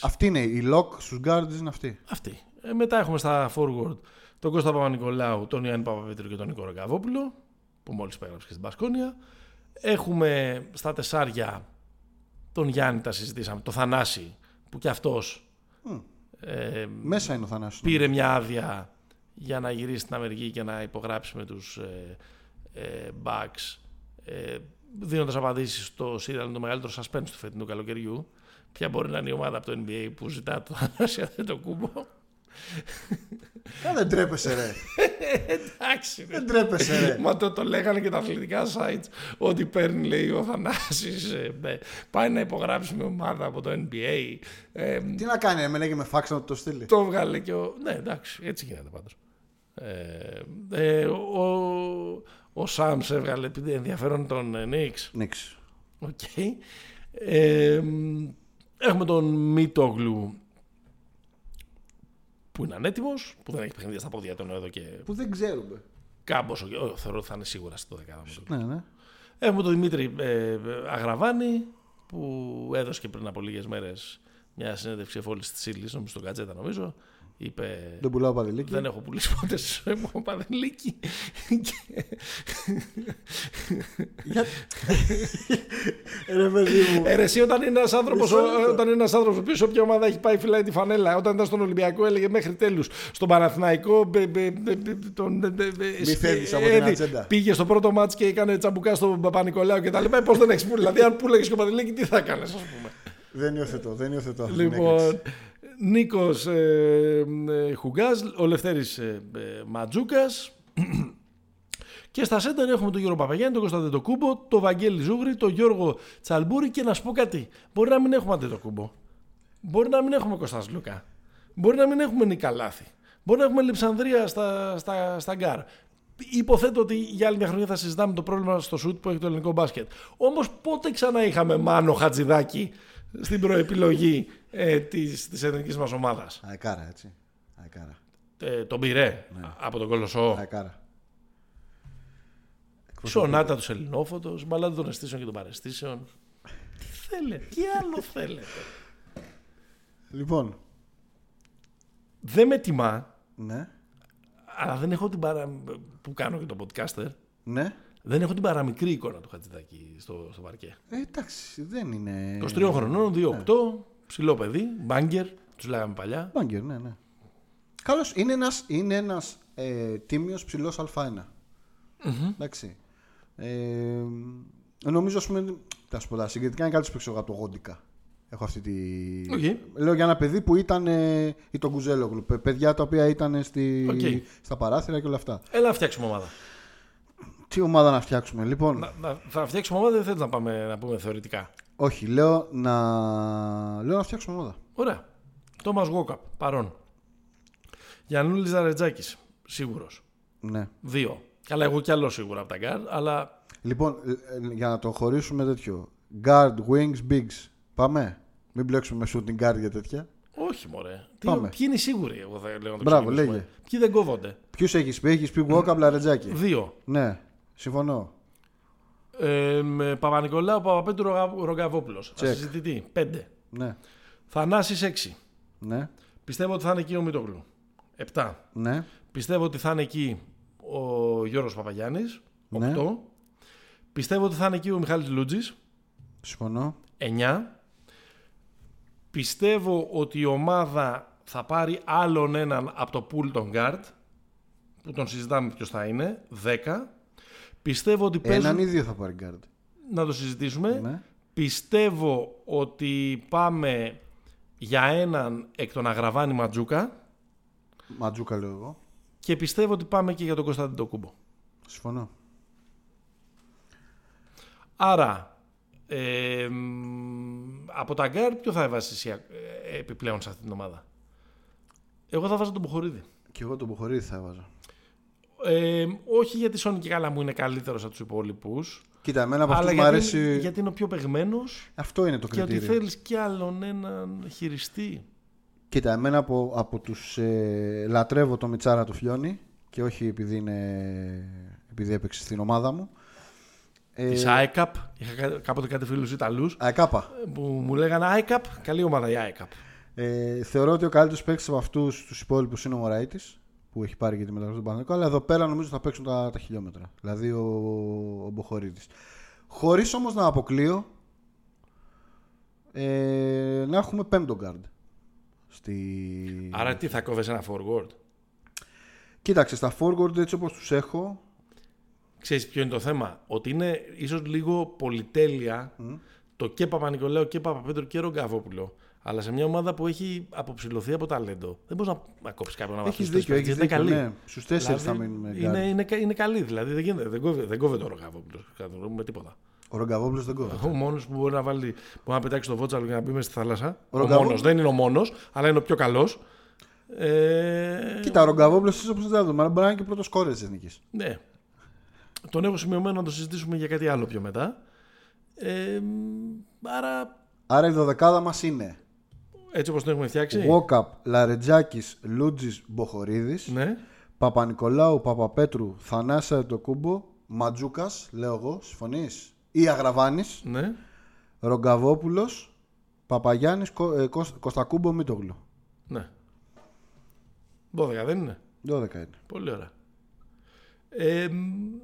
Αυτή είναι η lock στους γκάρντ είναι αυτή. Αυτή. Ε, μετά έχουμε στα forward τον Κώστα Παπα-Νικολάου, τον Ιωάννη Παπαπέτρου και τον Νίκο Ρογκαβόπουλο, που μόλις υπέγραψε και στην Μπασκόνια. Έχουμε στα τεσσάρια τον Γιάννη, τα συζητήσαμε, το Θανάση, που κι αυτός ε, Μέσα είναι ο Θανάσης. πήρε μια άδεια για να γυρίσει στην Αμερική και να υπογράψει με τους ε, ε, Bucks, ε, δίνοντας απαντήσεις στο σίριαλ το μεγαλύτερο suspense του φετινού καλοκαιριού. Ποια μπορεί να είναι η ομάδα από το NBA που ζητά το Θανάση το κούμπο. Ε, δεν τρέπεσαι ρε. Εντάξει. ρε. δεν τρέπεσαι ρε. Μα το, το λέγανε και τα αθλητικά sites ότι παίρνει λέει ο Θανάσης ε, ε, πάει να υπογράψει με ομάδα από το NBA ε, Τι να κάνει, με λέγε με φάξ να του το στείλει. το έβγαλε και ο... Ναι εντάξει έτσι γίνεται πάντως ε, ε, ο, ο Σάμς έβγαλε επειδή ενδιαφέρον τον ε, Νίξ Νίξ. Οκ. Ε, μ, έχουμε τον Μίτογλου που είναι ανέτοιμος, που δεν έχει παιχνίδια στα πόδια του εδώ και Που δεν ξέρουμε. κάμποσο. και- όχι, Θεωρώ ότι θα είναι σίγουρα στη δωδεκάδα. Ναι, ναι. Έχουμε τον Δημήτρη ε, Αγραβάνη που έδωσε και πριν από λίγες μέρες μια συνέντευξη εφ' όλης της ύλης, νομίζω στον Gazzetta νομίζω. Είπε Δεν πουλάω παδιλίκι. δεν έχω πουλήσει ποτέ στη ζωή μου παδελίκι. Και- Για... ρε παιδί μου. Ε, ρε, εσύ, όταν είναι ένας άνθρωπος Μισό λεπτό. όταν είναι ένας άνθρωπος, ο οποίος σε όποια ομάδα έχει πάει φυλάει τη φανέλα, όταν ήταν στον Ολυμπιακό έλεγε μέχρι τέλους. Στον Παναθηναϊκό μπε, μπε, μπε, μπε, τον, μπε, μπε, μπε, Μη φεύγεις από την έδι- ατζέντα. Πήγε στο πρώτο μάτς και έκανε τσαμπουκά στον Παπα-Νικολάου και τα λοιπά. Πώς δεν έχεις πουλήσει. Δηλαδή, αν πούλεγε και ο Παδηλίκη, τι θα έκανες, ας πούμε. δεν υιοθετώ, δεν υιοθετώ. αυτή την έκρηξη. Λοιπόν, Νίκος ε, ε, Χουγκάζ, ο Λευτέρης ε, ε, Ματζούκας. Και στα σέντερ έχουμε τον Γιώργο Παπαγιάννη, τον Κώστα Αντετοκούνμπο, τον Βαγγέλη Ζούγρη, τον Γιώργο Τσαλμπούρη και να σου πω κάτι. Μπορεί να μην έχουμε Αντετοκούνμπο. Μπορεί να μην έχουμε Κώστα Σλούκα. Μπορεί να μην έχουμε Νικ Καλάθη. Μπορεί να έχουμε λειψανδρία στα, στα, στα γκαρντ. Υποθέτω ότι για άλλη μια χρονιά θα συζητάμε το πρόβλημα στο σουτ που έχει το ελληνικό μπάσκετ. Όμως πότε ξανά είχαμε Μάνο Χατζηδάκη στην προεπιλογή ε, της, της εθνικής μας ομάδας. Αεκάρα, έτσι. Αεκάρα. Ε, τον πήρε από τον Κολοσσό. Αεκάρα. Σονάτα τους Ελληνόφωτος, μπαλάτα των αισθήσεων και των παρεστήσεων. Τι θέλετε, τι άλλο θέλετε. Λοιπόν, Δεν με τιμά, ναι, αλλά δεν έχω την παρα... που κάνω και το podcaster. ναι. Δεν έχω την παραμικρή εικόνα του Χατζηδάκη στο, στο παρκέ. Ε, εντάξει, δεν είναι... 23 χρονών, 2-8, ψηλό παιδί, banger, τους λέγαμε παλιά. Banger, ναι, ναι. Καλώς, είναι ένας, είναι ένας ε, τίμιος ψηλός Α1. Εντάξει. Ε, νομίζω, ας πούμε, θα σου πω τα συγκριτικά είναι κάτι που ξέρω από το Γόντικα. Έχω αυτή τη... Οκ. Λέω για ένα παιδί που ήταν ε, ή τον Κουζέλογλου. παι- Παιδιά τα οποία ήταν στη, Οκ. στα παράθυρα και όλα αυτά. Έλα να φτιάξουμε ομάδα. Τι ομάδα να φτιάξουμε, λοιπόν; Να, να- θα φτιάξουμε ομάδα, δεν θέλω να, πάμε, να πούμε θεωρητικά; Όχι, λέω να, λέω να φτιάξουμε ομάδα. Ωραία. Τόμα Γόκαπ, παρόν. Γιαννούλη Λαρεντζάκη, σίγουρος. Ναι. Δύο. Καλά, εγώ κι άλλο σίγουρα από τα γκαρντ, αλλά Λοιπόν, ε, ε, για να το χωρίσουμε τέτοιο. Guard, wings, bigs. Πάμε; Μην μπλέξουμε με shooting guard για τέτοια. όχι μωρέ. Τι, Πάμε. ποιοι είναι οι σίγουροι, εγώ θα λέω να το Μπράβο, ξεκινήσουμε. λέγε. Ποιοι δεν κόβονται. Ποιους έχεις πει, έχεις πει Walkup, Λαρεντζάκη; Δύο. Ναι, συμφωνώ. Ε, με Παπα-Νικολάου, Παπαπέτρου, Ρογα- Ρογκαβόπουλος. Check. Ασυζητητή. Πέντε. Ναι, Θανάσης έξι. ναι, Πιστεύω ότι θα είναι εκεί ο Μητογλου. Επτά. ναι. Πιστεύω ότι θα είναι εκεί ο Γιώργος Παπαγιάννης. Ναι. Οκτώ. Πιστεύω ότι θα είναι εκεί ο Μιχάλης Λούτζης. Συμφωνώ. 9. Πιστεύω ότι η ομάδα θα πάρει άλλον έναν από το pool των guard που τον συζητάμε ποιος θα είναι. 10. Πιστεύω ότι παίζουν... Έναν ή δύο θα πάρει guard. Να το συζητήσουμε. Ναι. Πιστεύω ότι πάμε για έναν εκ των Αγραβάνη Μαντζούκα Μαντζούκα λέω εγώ. και πιστεύω ότι πάμε και για τον Κώστα Αντετοκούνμπο. Συμφωνώ. Άρα, ε, μ, από τα γκαρντ ποιο θα έβαζες εσύ ε, επιπλέον σε αυτή την ομάδα; Εγώ θα βάζω τον Μποχορίδη. Και εγώ τον Μποχορίδη θα έβαζα. Ε, όχι γιατί Σόνι και καλά μου είναι καλύτερος από τους υπόλοιπους. Κοίτα, εμένα από Αλλά αυτούς γιατί, μου αρέσει. γιατί είναι ο πιο παιγμένο Αυτό είναι το και ότι κριτήριο. θέλεις κι άλλον έναν χειριστή. Κοίτα, εμένα από, από τους ε, λατρεύω το Μιτσάρα του Φιόνι και όχι επειδή, είναι, επειδή έπαιξε στην ομάδα μου. Ε, Της ICAP. Είχα κα- κάποτε κάτι φίλους Ιταλούς Αεκάπα. που μου λέγανε ICAP. Καλή ομάδα η ICAP. Ε, θεωρώ ότι ο καλύτερος παίκτης από αυτούς τους υπόλοιπους είναι ο Μωραήτης που έχει πάρει και τη μεταγραφή του Παναγενικού. Αλλά εδώ πέρα νομίζω θα παίξουν τα, τα χιλιόμετρα. Δηλαδή ο, ο Μποχορίδη. Χωρίς όμως να αποκλείω ε, να έχουμε πέμπτο guard. Στη... Άρα τι θα κόβεις ένα forward; Κοίταξε, στα forward έτσι όπως τους έχω Ξέρεις ποιο είναι το θέμα; Ότι είναι ίσως λίγο πολυτέλεια το και Παπα-Νικολάου και Παπαπέτρο και Ρογκαβόπουλο. Αλλά σε μια ομάδα που έχει αποψηλωθεί από ταλέντο. Δεν μπορείς να, να κόψεις κάποιον να Έχεις βαθμίσει δίκιο, έχεις Είναι δίκιο, καλή. ναι. Στους τέσσερις θα μείνουμε είναι, guard. είναι, κα- είναι καλή. Δηλαδή δεν, γίνεται, δεν, κόβει, δεν κόβεται ο Ρογκαβόπουλο. με τίποτα. Ο Ρογκαβόπουλος δεν κόβεται. Ο μόνος που μπορεί να, βάλει, μπορεί να πετάξει το βότσαλο και να μπει μέσα στη θάλασσα. Ο, Ρογκαβό- μόνος. Δεν είναι ο μόνος, αλλά είναι ο πιο καλός. Ε, Κοίτα, ο Ρογκαβόπουλος είσαι όπως δεν αλλά μπορεί να είναι και πρώτος κόρες της Εθνικής. Ναι. Τον έχω σημειωμένο να το συζητήσουμε για κάτι άλλο πιο μετά. Ε, άρα, Άρα η δωδεκάδα μας είναι έτσι όπως τον έχουμε φτιάξει. Βόκαπ, Λαρετζάκης, Λούτζης, Μποχορίδης Ναι. Παπα-Νικολάου, Παπαπέτρου, Θανάσα το κούμπο, Ματζούκας, λέω εγώ, συμφωνείς ή Αγραβάνης, Ναι. Ρογκαβόπουλος, Παπαγιάννης, Κο, ε, Κωσ- Κωστακούμπο, Μήτογλου. Ναι. 12 δεν είναι; 12 είναι. Πολύ ωραία. Ε, μ,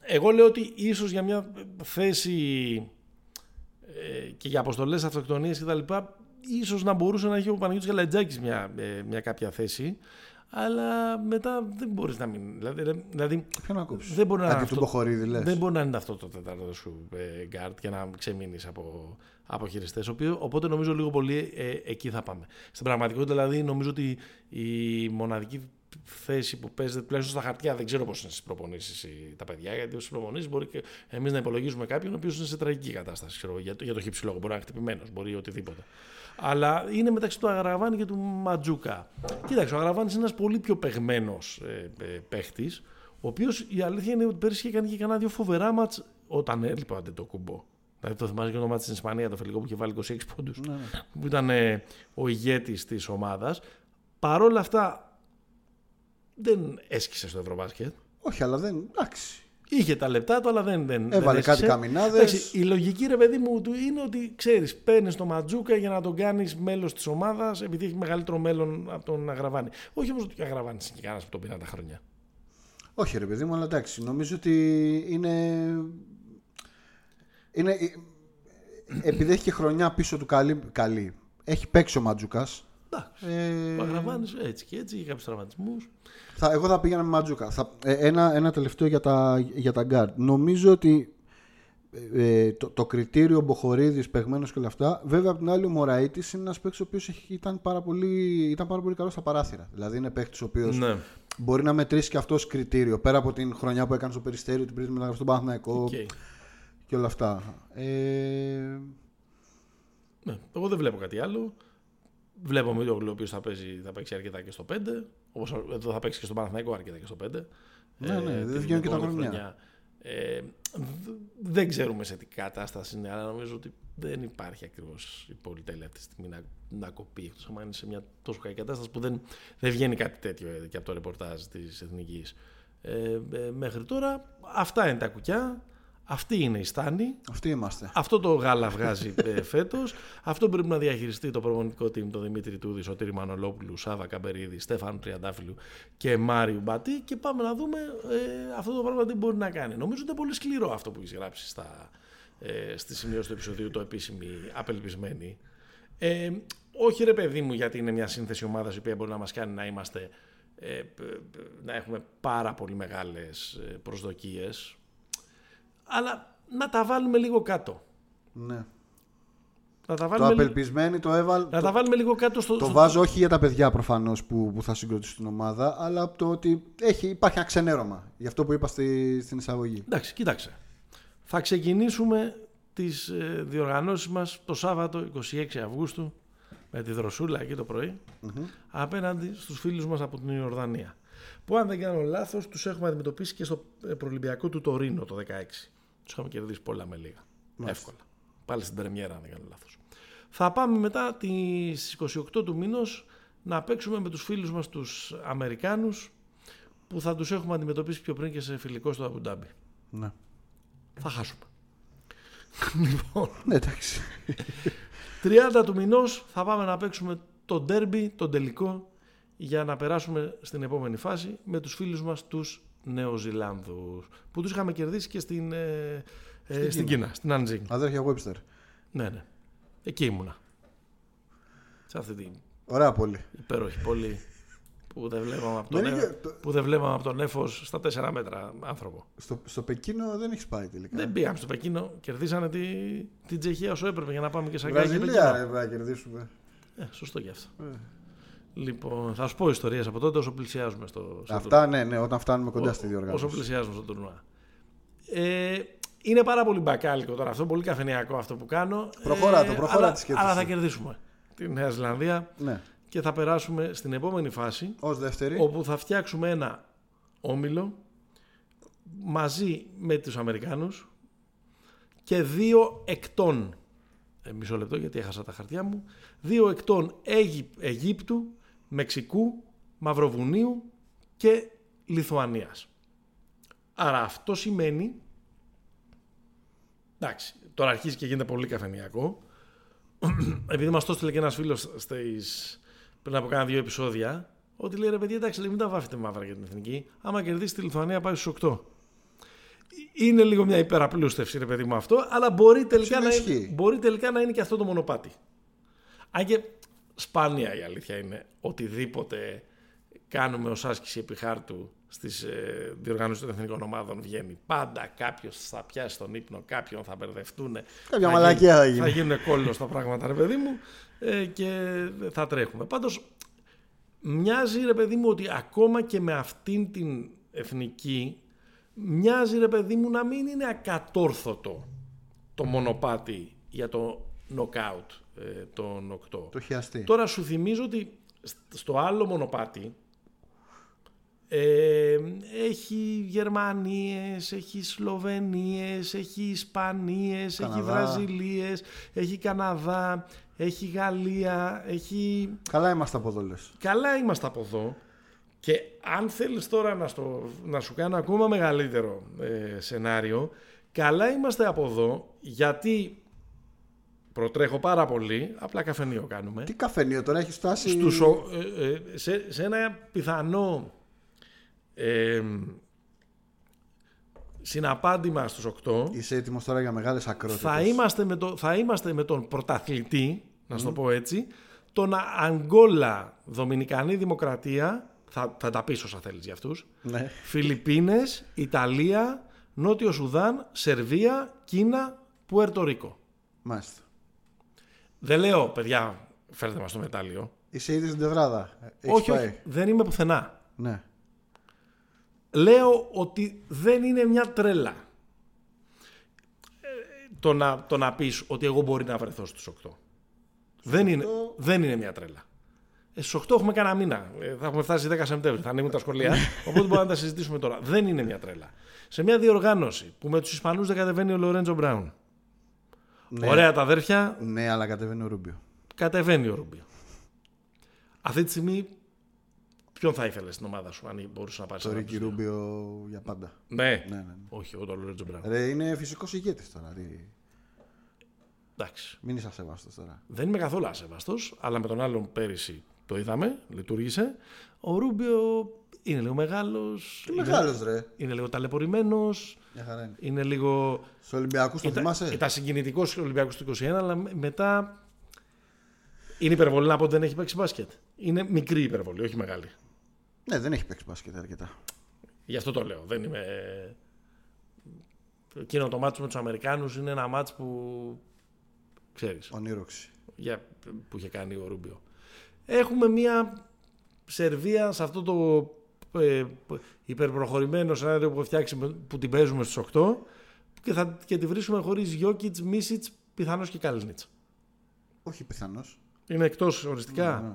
εγώ λέω ότι ίσως για μια θέση ε, και για αποστολές αυτοκτονίες και τα λοιπά ίσως να μπορούσε να έχει ο Παναγιώτης Καλαϊτζάκης μια, ε, μια κάποια θέση αλλά μετά δεν μπορείς να μην... Δηλαδή, δηλαδή Ποιο να κόψεις. δεν μπορεί να, είναι Αντί του αυτό, Μποχωρίδη λες. δεν μπορεί να είναι αυτό το τέταρτο σου ε, γκαρντ και να ξεμείνεις από, από χειριστές. οποιο- Οπότε νομίζω λίγο πολύ ε, εκεί θα πάμε. Στην πραγματικότητα δηλαδή νομίζω ότι η μοναδική θέση που παίζεται τουλάχιστον στα χαρτιά δεν ξέρω πώς είναι στις προπονήσεις οι- τα παιδιά γιατί στις προπονήσεις μπορεί και εμείς να υπολογίζουμε κάποιον ο οποίος είναι σε τραγική κατάσταση ξέρω, για, το- για το χύψη λόγο. Μπορεί να είναι χτυπημένος, μπορεί οτιδήποτε. Αλλά είναι μεταξύ του Αγραβάνη και του Ματζούκα. Κοίταξε, ο Αγραβάνης είναι ένας πολύ πιο παιγμένος ε, ε, παίχτης, ο οποίος η αλήθεια είναι ότι πέρυσι είχε κάνει και κανένα δύο φοβερά μάτς όταν έλειπε ο το κουμπό. Δηλαδή το θυμάσαι και το μάτι στην Ισπανία, το φιλικό που είχε βάλει 26 πόντους, που ήταν ε, ο ηγέτης της ομάδας. Παρ' όλα αυτά δεν έσκησε στο Ευρωμπάσκετ. Όχι, αλλά δεν. Εντάξει. Είχε τα λεπτά του, αλλά δεν. δεν Έβαλε δεν κάτι έσκησε. καμινάδες. Εντάξει, Η λογική, ρε παιδί μου, του είναι ότι ξέρεις, παίρνεις το Ματζούκα για να τον κάνεις μέλος της ομάδας επειδή έχει μεγαλύτερο μέλλον από τον Αγραβάνη. Όχι όμως ότι ο Αγραβάνης είναι και κανένας από τον πήραν τα χρόνια. Όχι, ρε παιδί μου, αλλά εντάξει. Νομίζω ότι είναι. είναι... Επειδή έχει και χρονιά πίσω του καλή. καλή. Έχει παίξει ο Ματζούκας. Εντάξει. Ε, Ο Αγραβάνη έτσι και έτσι, είχε κάποιους τραυματισμούς. Θα, εγώ θα πήγαινα με Ματζούκα. Θα, ε, ένα, ένα τελευταίο για τα, για τα guard. Νομίζω ότι ε, το, το κριτήριο Μποχορίδης, παιγμένο και όλα αυτά. Βέβαια, από την άλλη, ο Μωραήτης είναι ένας παίκτης ο οποίος ήταν, πάρα πολύ, ήταν πάρα πολύ καλός στα παράθυρα. Δηλαδή, είναι παίκτης ο οποίος Ναι. μπορεί να μετρήσει και αυτός κριτήριο πέρα από την χρονιά που έκανε στο Περιστέρι, την πρώτη μεταγραφή στον Παναθηναϊκό Οκ. και όλα αυτά. Ε, Ναι, εγώ δεν βλέπω κάτι άλλο. Βλέπω ο Μίτογλου ο οποίος θα, παίζει, θα παίξει αρκετά και στο 5. Όπως εδώ θα παίξει και στο Παναθηναϊκό αρκετά και στο 5. Ναι, ναι, δεν βγαίνουν και τα χρόνια. Ε, δεν ξέρουμε σε τι κατάσταση είναι, αλλά νομίζω ότι δεν υπάρχει ακριβώς η πολυτέλεια αυτή τη στιγμή να, να κοπεί. Εκτός αν είναι σε μια τόσο καλή κατάσταση που δεν, δεν βγαίνει κάτι τέτοιο και από το ρεπορτάζ της Εθνικής. Ε, ε, μέχρι τώρα αυτά είναι τα κουκιά. Αυτή είναι η στάνη. Αυτοί είμαστε. Αυτό το γάλα βγάζει ε, φέτος. Αυτό πρέπει να διαχειριστεί το προπονητικό team, το Δημήτρη Τούδη, Σωτήρη Μανολόπουλου, Σάβα Καμπερίδη, Στέφανο Τριαντάφυλλου και Μάριου Μπατή. Και πάμε να δούμε ε, αυτό το πράγμα τι μπορεί να κάνει. Νομίζω ότι είναι πολύ σκληρό αυτό που έχει γράψει στα, ε, στη σημείωση του επεισοδίου, το επίσημη απελπισμένη. Ε, όχι ρε παιδί μου, γιατί είναι μια σύνθεση ομάδας η οποία μπορεί να μας κάνει να είμαστε. Ε, να έχουμε πάρα πολύ μεγάλες ε, προσδοκίες αλλά να τα βάλουμε λίγο κάτω. Ναι. Να τα βάλουμε το απελπισμένοι το έβαλ. Να τα βάλουμε λίγο κάτω στο. Το βάζω όχι για τα παιδιά προφανώς που, που θα συγκροτήσουν την ομάδα, αλλά από το ότι έχει, υπάρχει ένα ξενέρωμα. Γι' αυτό που είπα στη, στην εισαγωγή. Εντάξει, κοίταξε. Θα ξεκινήσουμε τις ε, διοργανώσεις μας το Σάββατο 26 Αυγούστου με τη δροσούλα εκεί το πρωί mm-hmm. απέναντι στους φίλους μας από την Ιορδανία που αν δεν κάνω λάθος τους έχουμε αντιμετωπίσει και στο ε, προλυμπιακό του Τωρίνο το 16 τους είχαμε κερδίσει πολλά με λίγα εύκολα πάλι στην πρεμιέρα αν δεν κάνω λάθος θα πάμε μετά τις 28 του μήνος να παίξουμε με τους φίλους μας τους Αμερικάνους που θα τους έχουμε αντιμετωπίσει πιο πριν και σε φιλικό στο Αμπουντάμπι. Ναι. Θα χάσουμε. λοιπόν. Ναι, εντάξει. 30 του μηνός θα πάμε να παίξουμε το ντέρμπι, τον τελικό, για να περάσουμε στην επόμενη φάση με τους φίλους μας τους Νεοζηλάνδους που τους είχαμε κερδίσει και στην, ε, ε στην, στην Κίνα, στην Αντζίνγκ. Αδέρφια Webster. Ναι, ναι. Εκεί ήμουνα. Σε αυτή την Ωραία πόλη. Υπέροχη πόλη που δεν βλέπαμε από τον, ε... που δεν βλέπαμε από τον Έφος στα 4 μέτρα άνθρωπο. Στο, στο Πεκίνο δεν έχεις πάει τελικά. Δεν πήγαμε στο Πεκίνο. Κερδίσανε τη, την Τσεχία όσο έπρεπε για να πάμε και σαν Βραζιλία ρε, να κερδίσουμε. Ε, σωστό και αυτό. Ε. Λοιπόν, θα σου πω ιστορίες από τότε όσο πλησιάζουμε στο. στο Αυτά ναι, ναι, όταν φτάνουμε κοντά στη διοργάνωση. Όσο πλησιάζουμε στο τουρνουά. Ε, είναι πάρα πολύ μπακάλικο τώρα αυτό, πολύ καφενιακό αυτό που κάνω. Προχώρα το, ε, προχώρα τη σκέψη. Αλλά θα κερδίσουμε τη Νέα Ζηλανδία. Ναι και θα περάσουμε στην επόμενη φάση Ως δεύτερη. όπου θα φτιάξουμε ένα όμιλο μαζί με τους Αμερικάνους και δύο εκτών ε, μισό λεπτό γιατί έχασα τα χαρτιά μου δύο εκτών Αιγύπτου, Μεξικού, Μαυροβουνίου και Λιθουανίας. Άρα αυτό σημαίνει εντάξει, τώρα αρχίζει και γίνεται πολύ καφενιακό επειδή μας το έστειλε και ένας φίλος στις πριν από κάνα δύο επεισόδια, ότι λέει ρε παιδιά, εντάξει, λέει, μην τα βάφετε μαύρα για την εθνική. Άμα κερδίσει τη Λιθουανία, πάει στους 8. Είναι λίγο μια υπεραπλούστευση, ρε παιδί μου αυτό, αλλά μπορεί τελικά, να είναι, μπορεί τελικά να είναι και αυτό το μονοπάτι. Αν και σπάνια η αλήθεια είναι οτιδήποτε κάνουμε ως άσκηση επί χάρτου στις ε, διοργανώσεις των εθνικών ομάδων βγαίνει. Πάντα κάποιος θα πιάσει τον ύπνο, κάποιον θα μπερδευτούν. Κάποια μαλακία θα γίνει. Θα γίνουν κόλλος στα πράγματα, ρε παιδί μου, ε, και θα τρέχουμε. Πάντως, μοιάζει ρε παιδί μου ότι ακόμα και με αυτήν την εθνική, μοιάζει ρε παιδί μου να μην είναι ακατόρθωτο το μονοπάτι για το νοκάουτ ε, των 8. Το χιαστή. Τώρα σου θυμίζω ότι στο άλλο μονοπάτι ε, έχει Γερμανίες, έχει Σλοβενίες, έχει Ισπανίες, έχει Βραζιλίες, έχει Καναδά, έχει Γαλλία, έχει... Καλά είμαστε από εδώ λες. Καλά είμαστε από εδώ. Και αν θέλεις τώρα να, να σου κάνω ακόμα μεγαλύτερο ε, σενάριο, καλά είμαστε από εδώ γιατί προτρέχω πάρα πολύ, απλά καφενείο κάνουμε. Τι καφενείο τώρα έχεις φτάσει... Στους, ε, ε, σε, σε ένα πιθανό ε, συναπάντημα στους 8. Είσαι έτοιμος τώρα για μεγάλες ακρότητες. Θα είμαστε με, το, θα είμαστε με τον πρωταθλητή, να σου το πω έτσι, τον Αγγόλα, Δομινικανή Δημοκρατία, θα, θα τα πεις όσα θέλεις για αυτούς, ναι. Φιλιππίνες, Ιταλία, Νότιο Σουδάν, Σερβία, Κίνα, Πουέρτο Ρίκο. Μάλιστα. Δεν λέω, παιδιά, φέρτε μας το μετάλλιο. Είσαι ήδη στην τευράδα. όχι, όχι, δεν είμαι πουθενά. Ναι λέω ότι δεν είναι μια τρέλα ε, το να, το να πεις ότι εγώ μπορεί να βρεθώ στους 8. Δεν είναι, δεν είναι μια τρέλα. Ε, Στου 8 έχουμε κανένα μήνα. Ε, θα έχουμε φτάσει 10 Σεπτέμβρη. Θα ανοίγουν τα σχολεία. οπότε μπορούμε να τα συζητήσουμε τώρα. Δεν είναι μια τρέλα. Σε μια διοργάνωση που με τους Ισπανούς δεν κατεβαίνει ο Λορέντζο Μπράουν. Ναι. Ωραία τα αδέρφια, Ναι, αλλά κατεβαίνει ο Ρούμπιο. κατεβαίνει ο Ρούμπιο. Αυτή τη στιγμή, ποιον θα ήθελες στην ομάδα σου, αν μπορούσε να πάρεις Το Ρίκι Ρούμπιο για πάντα. Ναι. Ναι, ναι. ναι. Όχι, εγώ τον Λορέντζο Μπράουν. Ρε, είναι φυσικός ηγέτης τώρα. τι- Εντάξει. Μην είσαι ασέβαστο τώρα. Δεν είμαι καθόλου ασέβαστο, αλλά με τον άλλον πέρυσι το είδαμε, λειτουργήσε. Ο Ρούμπιο είναι λίγο μεγάλος. Τι μεγάλος ρε. Είναι λίγο ταλαιπωρημένος. Μια χαρά είναι. Είναι λίγο. Στους Ολυμπιακούς το θυμάσαι; Ήταν συγκινητικός ο Ολυμπιακό του 21, αλλά με- μετά. Είναι υπερβολή να πω ότι δεν έχει παίξει μπάσκετ. Είναι μικρή υπερβολή, όχι μεγάλη. Ναι, δεν έχει παίξει μπάσκετ αρκετά. Γι' αυτό το λέω. Δεν είμαι. Εκείνο το μάτσο με τους Αμερικάνους είναι ένα μάτσο που. ξέρεις, Ονείροξη. για, που είχε κάνει ο Ρούμπιο. Έχουμε μια Σερβία σε αυτό το ε, υπερπροχωρημένος σενάριο που, έχω φτιάξει, με- που την παίζουμε στους 8 και, θα, και τη βρίσκουμε χωρίς Γιώκητς, Μίσιτς, πιθανώς και Καλνίτς. Όχι πιθανό. Είναι εκτός οριστικά. Ναι.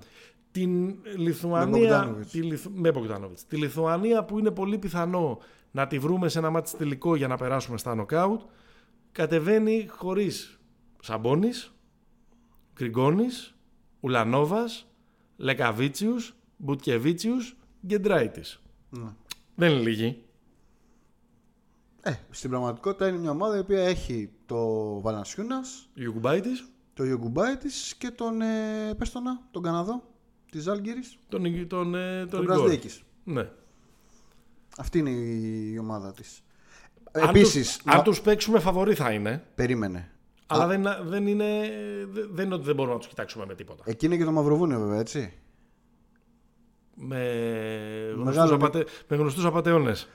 Την Λιθουανία, Bogdanovic. τη Λιθου, με Bogdanovic. Τη Λιθουανία που είναι πολύ πιθανό να τη βρούμε σε ένα μάτι τελικό για να περάσουμε στα νοκάουτ κατεβαίνει χωρίς Σαμπόνης, Γκριγκόνης, Ουλανόβας, Λεκαβίτσιους, Μπουτκεβίτσιους, Γκεντράιτης. Ναι. Δεν είναι λίγοι. Ε, στην πραγματικότητα είναι μια ομάδα η οποία έχει το Βαλανσιούνας, Ιουγκουμπάιτης, το Ιωγκουμπάιτη και τον. Ε, πες το να, τον Καναδό της Άλγηρη. τον, τον, ε, τον, Τον Ριγκόρ. Πρασδέκη. Ναι. Αυτή είναι η ομάδα της. Αν Επίσης. τους- Αν τους παίξουμε φαβορή θα είναι. Περίμενε. Αλλά δεν, δεν, είναι, δεν είναι ότι δεν μπορούμε να τους κοιτάξουμε με τίποτα. Εκεί είναι και το Μαυροβούνιο, βέβαια, έτσι. Με γνωστούς, Μεγάλο- απατε, με γνωστούς απατεώνες.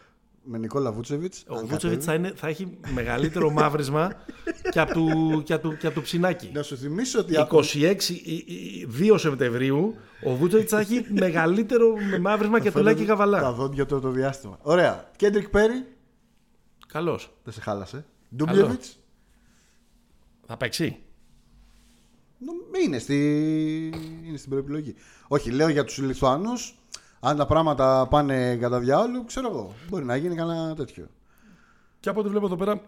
Με Νικόλα Βούτσεβιτς. Ο Βούτσεβιτς θα, είναι- θα έχει μεγαλύτερο μαύρισμα και από του, και απ' του, και απ' του ψινάκι. Να σου θυμίσω ότι. 26, η- η- 2 Σεπτεμβρίου, ο Βούτσεβιτς θα έχει μεγαλύτερο μαύρισμα και του λέει και Τα καβαλά. δόντια του από το διάστημα. Ωραία. Κέντρικ Πέρι. Καλώ. Δεν σε χάλασε. Ντούμπλεβιτς. Θα παίξει. Είναι, στη... είναι στην προεπιλογή. Όχι, λέω για τους Λιθουανούς. Αν τα πράγματα πάνε κατά διάολου, ξέρω εγώ. Μπορεί να γίνει κανένα τέτοιο. Και από ό,τι βλέπω εδώ πέρα,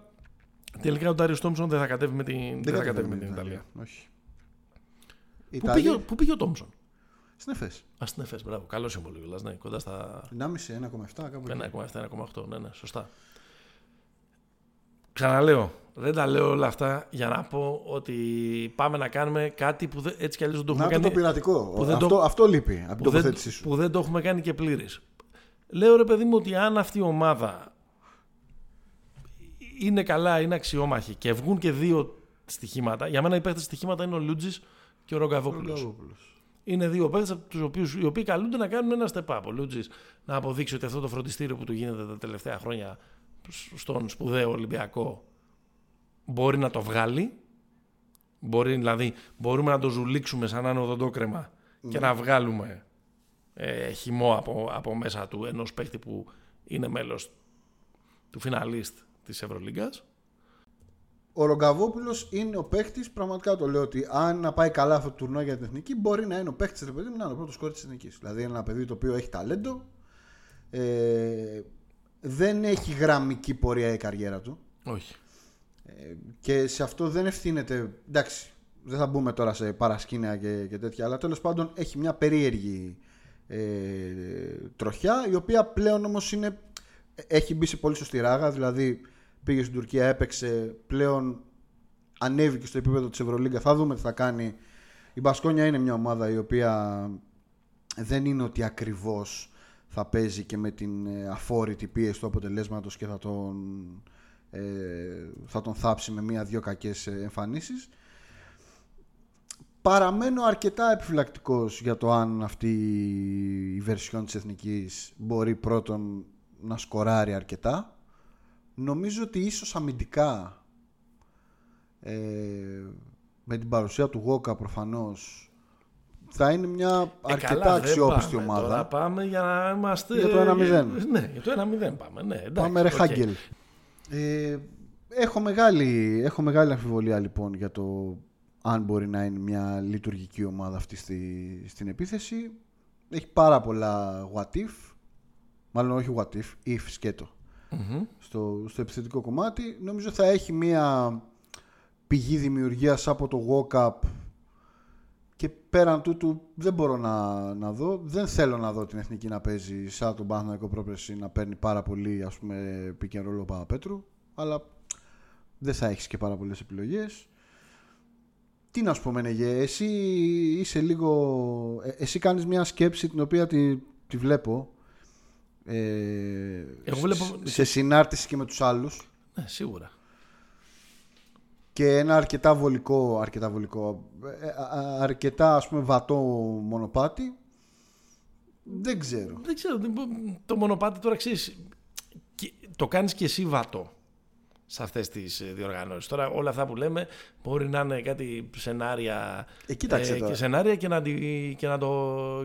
τελικά ο Ντάριο Τόμψον δεν θα κατέβει με την, δεν θα κατέβει με την Ιταλία. Ιταλία. Όχι. Πού Ιταλία. πήγε, ο- πού πήγε ο Τόμψον; Στην ΕΦΕΣ. Α, στην ΕΦΕΣ, μπράβο. Καλός συμβόλαιο κιόλας, ναι, κοντά στα 1,5, 1,7 κάπου εκεί. 1,7-1,8. Ναι, ναι, σωστά. Ξαναλέω, δεν τα λέω όλα αυτά για να πω ότι πάμε να κάνουμε κάτι που δεν- έτσι κι αλλιώς δεν το Να έχουμε το, κάνει. το πειρατικό. που δεν αυτό, το- αυτό λείπει από την που δεν, τοποθέτησή σου. που δεν το έχουμε κάνει και πλήρης. Λέω ρε παιδί μου ότι αν αυτή η ομάδα είναι καλά, είναι αξιόμαχη και βγουν και δύο στοιχήματα. Για μένα οι παίχτε στοιχήματα είναι ο Λούτζης και ο Ρογκαβόπουλος. Ρογκαβόπουλος. Είναι δύο παίχτε από τους οποίου οι οποίοι καλούνται να κάνουν ένα step up. Ο Λούτζης να αποδείξει ότι αυτό το φροντιστήριο που του γίνεται τα τελευταία χρόνια στον σπουδαίο Ολυμπιακό μπορεί να το βγάλει. Μπορεί, δηλαδή, μπορούμε να το ζουλήξουμε σαν να είναι οδοντόκρεμα και να βγάλουμε ε, χυμό από, από μέσα του ενός παίχτη που είναι μέλος του φιναλίστ της Ευρωλίγκας. Ο Ρογκαβόπουλος είναι ο παίχτη, πραγματικά το λέω ότι αν να πάει καλά αυτό το τουρνό για την εθνική, μπορεί να είναι ο παίχτη ρε παιδί μου, να είναι ο πρώτος κόρης της εθνικής. Δηλαδή ένα παιδί το οποίο έχει ταλέντο. Ε, δεν έχει γραμμική πορεία η καριέρα του. Όχι. Ε, και σε αυτό δεν ευθύνεται. Εντάξει, δεν θα μπούμε τώρα σε παρασκήνια και, και τέτοια, αλλά τέλος πάντων έχει μια περίεργη ε, τροχιά, η οποία πλέον όμως είναι. Έχει μπει σε πολύ σωστή ράγα, δηλαδή πήγε στην Τουρκία, έπαιξε, πλέον ανέβηκε στο επίπεδο της Ευρωλίγκα, θα δούμε τι θα κάνει. Η Μπασκόνια είναι μια ομάδα η οποία δεν είναι ότι ακριβώς θα παίζει και με την ε, αφόρητη πίεση του αποτελέσματος και θα τον, ε, θα τον θάψει με μία-δυο κακές ε, εμφανίσεις. Παραμένω αρκετά επιφυλακτικός για το αν αυτή η βερσιόν της Εθνικής μπορεί πρώτον να σκοράρει αρκετά. Νομίζω ότι ίσως αμυντικά ε, με την παρουσία του Γόκα προφανώς θα είναι μια ε, αρκετά ε, αξιόπιστη ομάδα. Τώρα πάμε για να είμαστε. Για το 1-0. Ναι, για το 1-0 πάμε. Ναι, εντάξει, πάμε ρε okay. Χάγκελ. Ε, έχω, μεγάλη, έχω μεγάλη αμφιβολία λοιπόν για το αν μπορεί να είναι μια λειτουργική ομάδα αυτή στη, στην επίθεση. Έχει πάρα πολλά what if. Μάλλον όχι what if, if σκέτο. Mm-hmm. στο, στο επιθετικό κομμάτι. Νομίζω θα έχει μια πηγή δημιουργίας από το walk-up και πέραν τούτου δεν μπορώ να, να δω. Δεν θέλω να δω την εθνική να παίζει σαν τον Παναθηναϊκό πρόπερση να παίρνει πάρα πολύ ας πούμε πήκε ρόλο Παπαπέτρου. Αλλά δεν θα έχεις και πάρα πολλές επιλογές. Τι να σου πω Μενεγέ, εσύ είσαι λίγο... Ε, εσύ κάνεις μια σκέψη την οποία τη, τη βλέπω. Ε, σε συνάρτηση και με τους άλλους. Ναι, σίγουρα και ένα αρκετά βολικό, αρκετά βολικό, ε, ε, αρκετά ας πούμε βατό μονοπάτι. Δεν ξέρω. Δεν ξέρω. Το μονοπάτι τώρα ξέρεις. Το κάνεις και εσύ βατό σε αυτές τις ε, διοργανώσεις. Τώρα, όλα αυτά που λέμε μπορεί να είναι κάτι σενάρια, ε, ε, και, σενάρια και, να,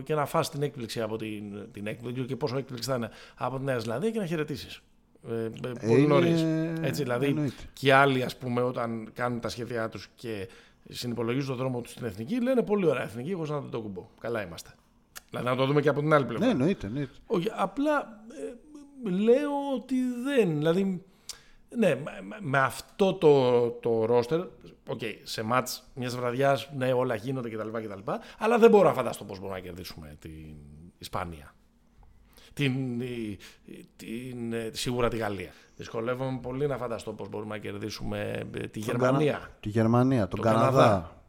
και, να φας την έκπληξη από την, την έκπληξη και πόσο έκπληξη θα είναι από τη Νέα Ζηλανδία και να χαιρετήσεις. Ε, ε, ε, πολύ νωρίς. Έτσι, δηλαδή εννοείται. και άλλοι, ας πούμε, όταν κάνουν τα σχέδιά τους και συνυπολογίζουν τον δρόμο τους στην εθνική, λένε πολύ ωραία εθνική. Εγώ σαν να το κουμπώ. Καλά είμαστε. Δηλαδή να το δούμε και από την άλλη πλευρά. Ναι, εννοείται. εννοείται. Όχι, απλά ε, λέω ότι δεν. Δηλαδή, ναι, με, με αυτό το, το ρόστερ, okay, σε μάτς μιας βραδιάς, ναι, όλα γίνονται κτλ, κτλ. Αλλά δεν μπορώ να φανταστώ πώς μπορούμε να κερδίσουμε την Ισπανία την, ε, την, ε, σίγουρα τη Γαλλία. Δυσκολεύομαι πολύ να φανταστώ πώς μπορούμε να κερδίσουμε ε, τη Γερμανία. Τη Γερμανία, τον, τον Καναδά. Καναδά.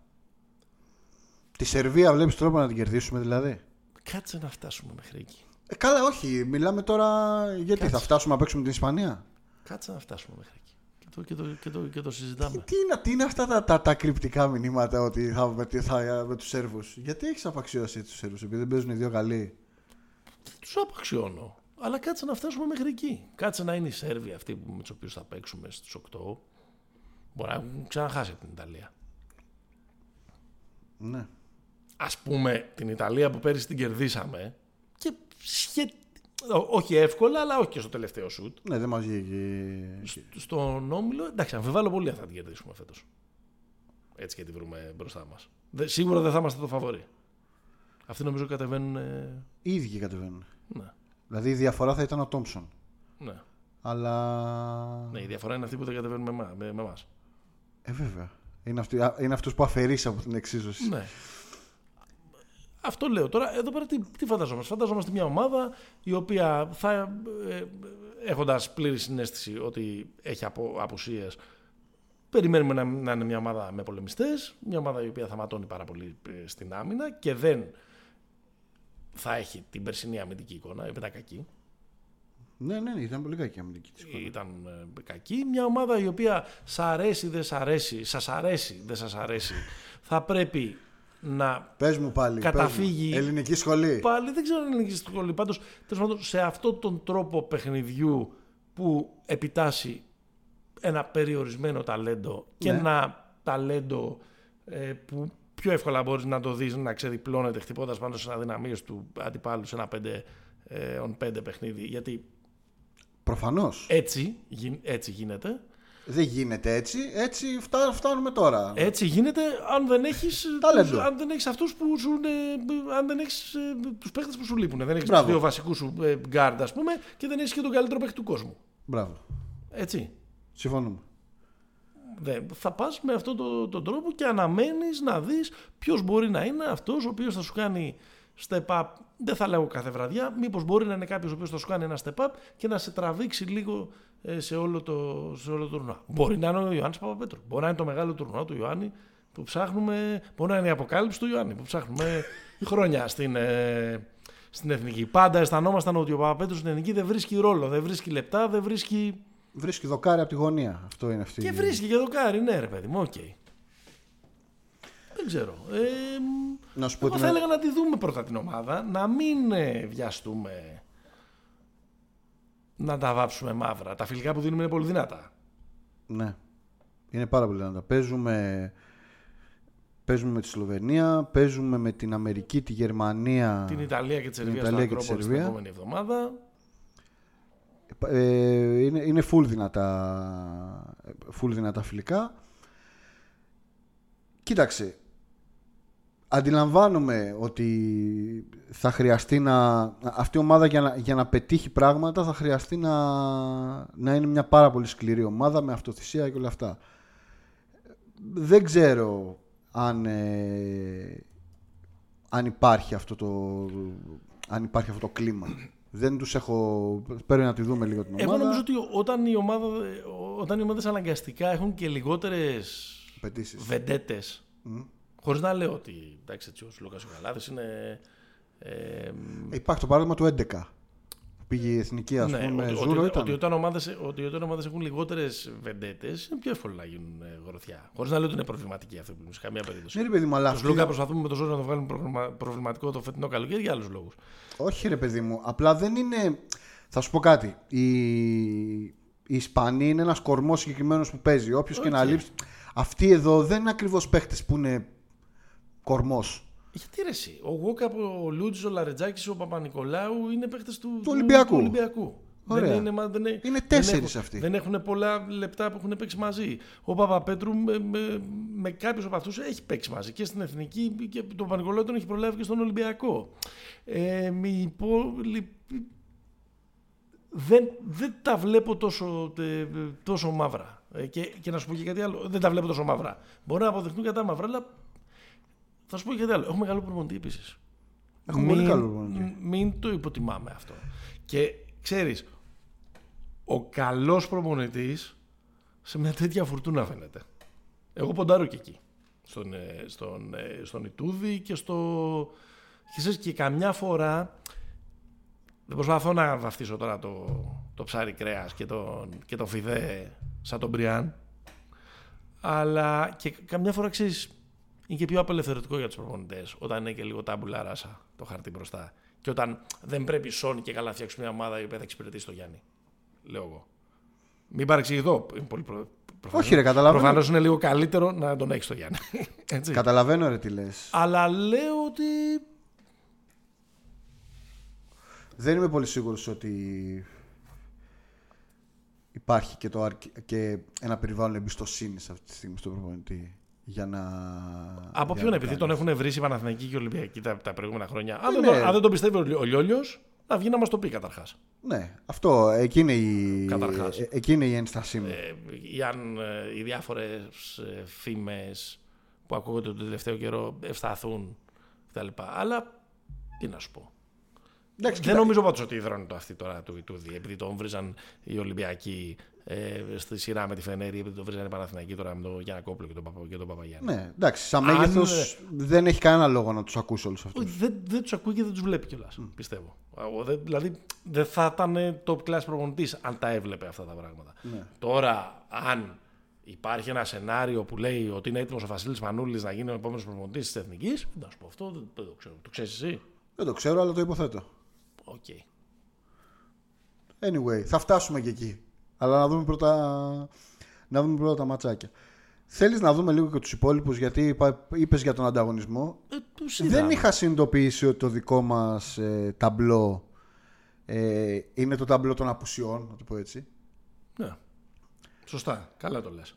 Τη Σερβία βλέπεις τρόπο να την κερδίσουμε δηλαδή. Κάτσε να φτάσουμε μέχρι εκεί. Ε, καλά όχι, μιλάμε τώρα γιατί Κάτσε. θα φτάσουμε να παίξουμε την Ισπανία; Κάτσε να φτάσουμε μέχρι εκεί. Και το, και το, και το, συζητάμε. Τι, τι, είναι, τι είναι αυτά τα, τα, τα, κρυπτικά μηνύματα ότι θα, με, θα, με. Γιατί έχεις απαξιώσει τους Σέρβους, επειδή δεν παίζουν οι δύο Γαλλοί; τους απαξιώνω. Αλλά κάτσε να φτάσουμε μέχρι εκεί. Κάτσε να είναι οι Σέρβοι αυτοί με τους οποίους θα παίξουμε στους 8. Μπορεί να έχουν ξαναχάσει από την Ιταλία. Ναι. Α πούμε την Ιταλία που πέρυσι την κερδίσαμε και. Όχι εύκολα, αλλά όχι και στο τελευταίο σουτ. Ναι, δεν μας βγήκε. Στον όμιλο, εντάξει, αμφιβάλλω πολύ αν θα την κερδίσουμε φέτος. Έτσι και τη βρούμε μπροστά μας. Σίγουρα δεν θα είμαστε το φαβορή. Αυτοί νομίζω κατεβαίνουν. Οι ίδιοι κατεβαίνουν. Ναι. Δηλαδή η διαφορά θα ήταν ο Τόμψον. Ναι. Αλλά. Ναι, η διαφορά είναι αυτή που δεν κατεβαίνουν με, εμά. Ε, βέβαια. Είναι, αυτοί, είναι αυτούς που αφαιρείς από την εξίσωση. Ναι. Αυτό λέω τώρα. Εδώ πέρα τι, τι φανταζόμαστε; Φανταζόμαστε μια ομάδα η οποία θα. Ε, ε, Έχοντας πλήρη συνέστηση ότι έχει απο, απουσίες, περιμένουμε να, να είναι μια ομάδα με πολεμιστές, μια ομάδα η οποία θα ματώνει πάρα πολύ ε, στην άμυνα και δεν θα έχει την περσινή αμυντική εικόνα, ήταν κακή. Ναι, ναι, ναι, ήταν πολύ κακή η αμυντική εικόνα. Ήταν ε, κακή. Μια ομάδα η οποία σ' αρέσει, δεν σ' αρέσει, σας αρέσει, δεν σας αρέσει, θα πρέπει να πες μου πάλι, καταφύγει. Ελληνική σχολή. Πάλι δεν ξέρω αν ελληνική σχολή. Πάντως, πάντων, σε αυτόν τον τρόπο παιχνιδιού που επιτάσσει ένα περιορισμένο ταλέντο και ναι. ένα ταλέντο ε, που πιο εύκολα μπορείς να το δεις να ξεδιπλώνεται χτυπώντας πάνω στις αδυναμίες του αντιπάλου σε ένα 5 ε, on 5 παιχνίδι. Γιατί. Προφανώς. Έτσι, έτσι γίνεται. Δεν γίνεται έτσι. Έτσι φτάνουμε τώρα. Έτσι γίνεται αν δεν έχεις αν δεν έχεις αυτούς που ζουν. αν δεν έχεις ε, τους παίχτες που σου λείπουν. Δεν έχεις τους δύο βασικούς σου ε, γκάρντ ας πούμε και δεν έχεις και τον καλύτερο παίχτη του κόσμου. Μπράβο. Έτσι. Συμφωνούμε. Θα πας με αυτόν τον το τρόπο και αναμένεις να δεις ποιος μπορεί να είναι αυτός ο οποίος θα σου κάνει step up. Δεν θα λέω κάθε βραδιά, μήπως μπορεί να είναι κάποιος ο οποίος θα σου κάνει ένα step up και να σε τραβήξει λίγο ε, σε όλο το, σε όλο το τουρνουά. Μπορεί να είναι ο Ιωάννης Παπαπέτρου, μπορεί να είναι το μεγάλο τουρνουά του Ιωάννη που ψάχνουμε, μπορεί να είναι η αποκάλυψη του Ιωάννη που ψάχνουμε χρόνια στην, ε, στην εθνική. Πάντα αισθανόμασταν ότι ο Παπαπέτρου στην εθνική δεν βρίσκει ρόλο, δεν βρίσκει λεπτά, δεν βρίσκει Βρίσκει δοκάρι από τη γωνία. Αυτό είναι αυτή. Και βρίσκει και δοκάρι, ναι, ρε παιδί μου, οκ. Δεν ξέρω. Να σου εγώ θα έλεγα να τη δούμε πρώτα την ομάδα, να μην ε, βιαστούμε να τα βάψουμε μαύρα. Τα φιλικά που δίνουμε είναι πολύ δυνατά. Ναι. Είναι πάρα πολύ δυνατά. Παίζουμε, παίζουμε με τη Σλοβενία, παίζουμε με την Αμερική, τη Γερμανία, την Ιταλία και τη Σερβία την Ιταλία στην την επόμενη εβδομάδα. Ε, είναι, είναι full δυνατά, full δυνατά φιλικά. Κοίταξε, αντιλαμβάνομαι ότι θα χρειαστεί να... Αυτή η ομάδα για να, για να πετύχει πράγματα θα χρειαστεί να, να είναι μια πάρα πολύ σκληρή ομάδα με αυτοθυσία και όλα αυτά. Δεν ξέρω αν, ε, αν, υπάρχει, αυτό το, αν υπάρχει αυτό το κλίμα. Δεν τους έχω... Πρέπει να τη δούμε λίγο την ομάδα. Εγώ νομίζω ότι όταν οι, ομάδα, όταν οι ομάδες αναγκαστικά έχουν και λιγότερες Πετήσεις. βεντέτες Μμ. Χωρίς να λέω ότι εντάξει, έτσι, ο Λούκα ο Καλάδης είναι. Ε, Υπάρχει το παράδειγμα του 11. Που πήγε η εθνική, ας ναι, πούμε, ότι, Ζούρο ότι, ήταν. ότι, όταν ομάδες, ότι όταν ομάδες έχουν λιγότερες βεντέτες, είναι πιο εύκολο να γίνουν ε, γροθιά. Χωρίς να λέω ότι είναι προβληματική αυτή που σε καμία περίπτωση. Ναι, ρε παιδί μου, αλλά Τους αυτή- Λούκα προσπαθούμε με το ζώο να το βγάλουμε προβλημα- προβληματικό το φετινό καλοκαίρι για άλλους λόγους. Όχι, ρε παιδί μου. Απλά δεν είναι. Θα σου πω κάτι. Η, η Ισπανία είναι ένας κορμός συγκεκριμένος που παίζει. Όποιος και να Οκ. λείψει. Αυτοί εδώ δεν είναι ακριβώς παίχτες που είναι κορμός. Γιατί ρε εσύ, ο Γόκαπ, ο Λούντζης, ο Λαρεντζάκης, ο Παπα-Νικολάου είναι παίχτες του, Ολυμπιακού. του Ολυμπιακού. Ωραία. Δεν είναι, μα- δεν είναι, Είναι δεν τέσσερις έχουν- αυτοί. Δεν έχουν πολλά λεπτά που έχουν παίξει μαζί. Ο Παπαπέτρου με, με, με κάποιους από αυτούς έχει παίξει μαζί και στην εθνική και τον Παπα-Νικολάου τον έχει προλάβει και στον Ολυμπιακό. Ε, οι υπόλοιποι δεν, δεν τα βλέπω τόσο, ε, τόσο μαύρα. Ε, και, και να σου πω και κάτι άλλο. Δεν τα βλέπω τόσο μαύρα. Μπορεί να αποδειχτούν κατά μαύρα, αλλά θα σου πω και κάτι άλλο. Έχουμε καλό προπονητή επίσης. Έχουμε πολύ καλό προπονητή. Μην το υποτιμάμε αυτό. Και ξέρεις, ο καλός προπονητής σε μια τέτοια φουρτούνα φαίνεται. Εγώ ποντάρω και εκεί. Στον, ε, στον, ε, στον Ιτούδη και στο... Και, ξέρεις, και καμιά φορά δεν προσπαθώ να βαφτίσω τώρα το, το ψάρι κρέας και τον, και το φιδέ σαν τον Μπριάν αλλά και καμιά φορά ξέρεις είναι και πιο απελευθερωτικό για τους προπονητές όταν είναι και λίγο τάμπουλα ράσα το χαρτί μπροστά και όταν δεν πρέπει σώνει και καλά να φτιάξουμε μια ομάδα η οποία θα εξυπηρετήσει το Γιάννη λέω εγώ μην παρεξηγηθώ είναι πολύ προ... προφανώς- Όχι, ρε, καταλαβαίνω. προφανώς είναι λίγο καλύτερο να τον έχεις το Γιάννη Έτσι. Καταλαβαίνω, ρε, τι λες. αλλά λέω ότι Δεν είμαι πολύ σίγουρος ότι υπάρχει και, το, αρκ- και ένα περιβάλλον εμπιστοσύνης αυτή τη στιγμή στον προπονητή για να. Από για ποιον, να επειδή κάνεις. τον έχουν βρει οι Παναθηναϊκοί και οι Ολυμπιακοί τα, τα προηγούμενα χρόνια. Αν, Ε, δεν, ναι. το, αν δεν τον πιστεύει ο, Λι- ο Λιόλιος, να βγει να μας το πει καταρχάς. Ναι, αυτό. Εκεί είναι η, Καταρχάς. ε, εκεί είναι η ένστασή μου. Ε, ή αν ε, οι διάφορες ε, φήμες που ακούγονται τον τελευταίο καιρό ευσταθούν κτλ. Αλλά τι να σου πω. Εντάξει, Δεν κοίτα, νομίζω πάντως ότι υδρώνει το αυτή τώρα του Ιτούδη, επειδή τον βρίζαν οι Ολυμπιακοί ε, στη σειρά με τη Φενέρη, επειδή τον βρίζαν οι Παναθηναϊκοί τώρα με τον Γιανακόπουλο και τον, Παπα, και τον Παπαγιάννη. Ναι, εντάξει, σαν Αν, μέγεθος ε, δεν έχει κανένα λόγο να τους ακούσει όλους αυτούς. Όχι, δεν, δεν τους ακούει και δεν τους βλέπει κιόλας. Πιστεύω. Εγώ δεν- δηλαδή δεν θα ήταν top class προπονητής αν τα έβλεπε αυτά τα πράγματα. Ναι. Τώρα, αν υπάρχει ένα σενάριο που λέει ότι είναι έτοιμος ο Βασίλης Σπανούλης να γίνει ο επόμενος προπονητής της Εθνικής, να σου πω αυτό δεν, δεν το ξέρω. Το ξέρεις εσύ; Δεν το ξέρω, αλλά το υποθέτω. OK. Anyway, θα φτάσουμε και εκεί. Αλλά να δούμε πρώτα, να δούμε πρώτα τα ματσάκια. Θέλεις να δούμε λίγο και τους υπόλοιπους γιατί είπες για τον ανταγωνισμό. Ε, τους Δεν είδαμε. είχα συνειδητοποιήσει ότι το δικό μας ε, ταμπλό ε, είναι το ταμπλό των απουσιών, να το πω έτσι. Ναι. Σωστά. Καλά το λες.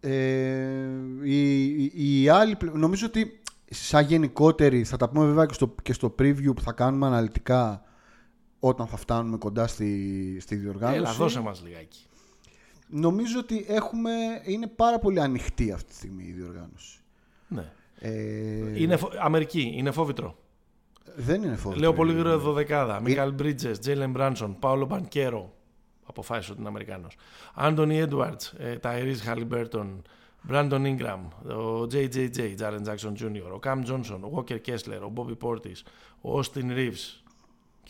Ε, η, η, η άλλη, πλε- νομίζω ότι σαν γενικότερη, θα τα πούμε βέβαια και στο, και στο preview που θα κάνουμε αναλυτικά όταν θα φτάνουμε κοντά στη, στη διοργάνωση. Έλα, δώσε μας λιγάκι. Νομίζω ότι έχουμε, είναι πάρα πολύ ανοιχτή αυτή τη στιγμή η διοργάνωση. Ναι. Ε, Είναι φο- Αμερική, είναι φόβητρο. δεν είναι φόβο. Λέω πολύ γρήγορα δωδεκάδα. Μίκαλ Μπρίτζες, Τζέιλεν Μπράνσον, Πάολο Μπανκέρο. Αποφάσισε ότι είναι Αμερικάνος. Άντονι Έντουαρντς, Ταϊρίς Χαλιμπέρτον, Μπράντον Ingram, ο JJJ, Τζάρεν Τζάκσον Jr., ο Καμ Τζόνσον, ο Walker Kessler, ο Μπόμπι Πόρτις, ο Όστιν Ρίβς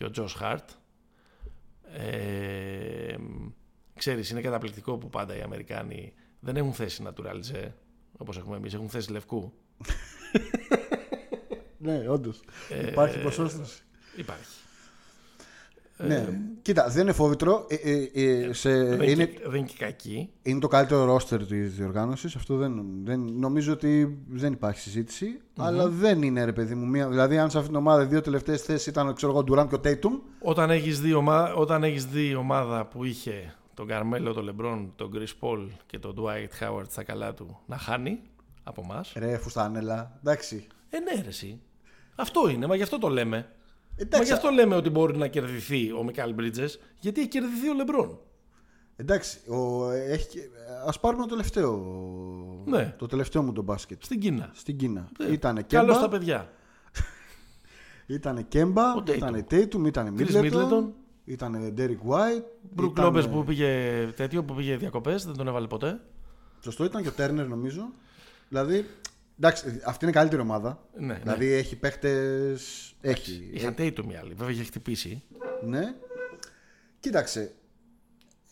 και ο Τζο Χάρτ. Ε, ξέρεις, είναι καταπληκτικό που πάντα οι Αμερικάνοι δεν έχουν θέση naturalize, όπως έχουμε εμείς, έχουν θέση λευκού. Ναι, όντως. Ε, Υπάρχει ποσόστοση. Υπάρχει. Ναι. Κοίτα, δεν είναι φόβητρο. Ε, ε, ε, σε, Δεν, είναι, και, δεν είναι και κακή. είναι το καλύτερο ρόστερ της διοργάνωσης. Αυτό δεν, δεν, νομίζω ότι δεν υπάρχει συζήτηση. Αλλά δεν είναι ρε παιδί μου. Μία, δηλαδή, αν σε αυτήν την ομάδα οι δύο τελευταίες θέσεις ήταν ξέρω εγώ, ο Ντουράν και ο Τέιτουμ. Όταν έχεις δει, ομα... Όταν έχεις δει ομάδα που είχε τον Καρμέλο, τον Λεμπρόν, τον Chris Paul και τον Dwight Howard στα καλά του να χάνει, από εμάς. Ρε, φουστανέλα. Εντάξει. Ε, ναι, ρε, εσύ. Αυτό είναι, μα γι' αυτό το λέμε. Μα Εντάξει, γι' αυτό λέμε ότι μπορεί να κερδιθεί ο Μικάλ Μπρίτζες, γιατί έχει κερδιθεί ο Λεμπρόν. εντάξει ο, έχει, και- ας πάρουμε το τελευταίο. Ναι. Το τελευταίο μου το μπάσκετ. Στην Κίνα. Στην Κίνα. Ε, Ήτανε Καλό Κέμπα, στα παιδιά. ήτανε Κέμπα, Ο Tatum. ήτανε Tatum, ήτανε Chris Middleton, Middleton. ήτανε Derek White. Μπρουκ ήτανε- Λόπε που πήγε τέτοιο, που πήγε διακοπές, δεν τον έβαλε ποτέ. Σωστό, ήταν και ο Τέρνερ νομίζω. Δηλαδή, εντάξει, αυτή είναι η καλύτερη ομάδα. Ναι, δηλαδή έχει παίχτες. Έχει. Είχαν Tatum οι άλλοι, βέβαια είχε χτυπήσει. Ναι. Κοίταξε.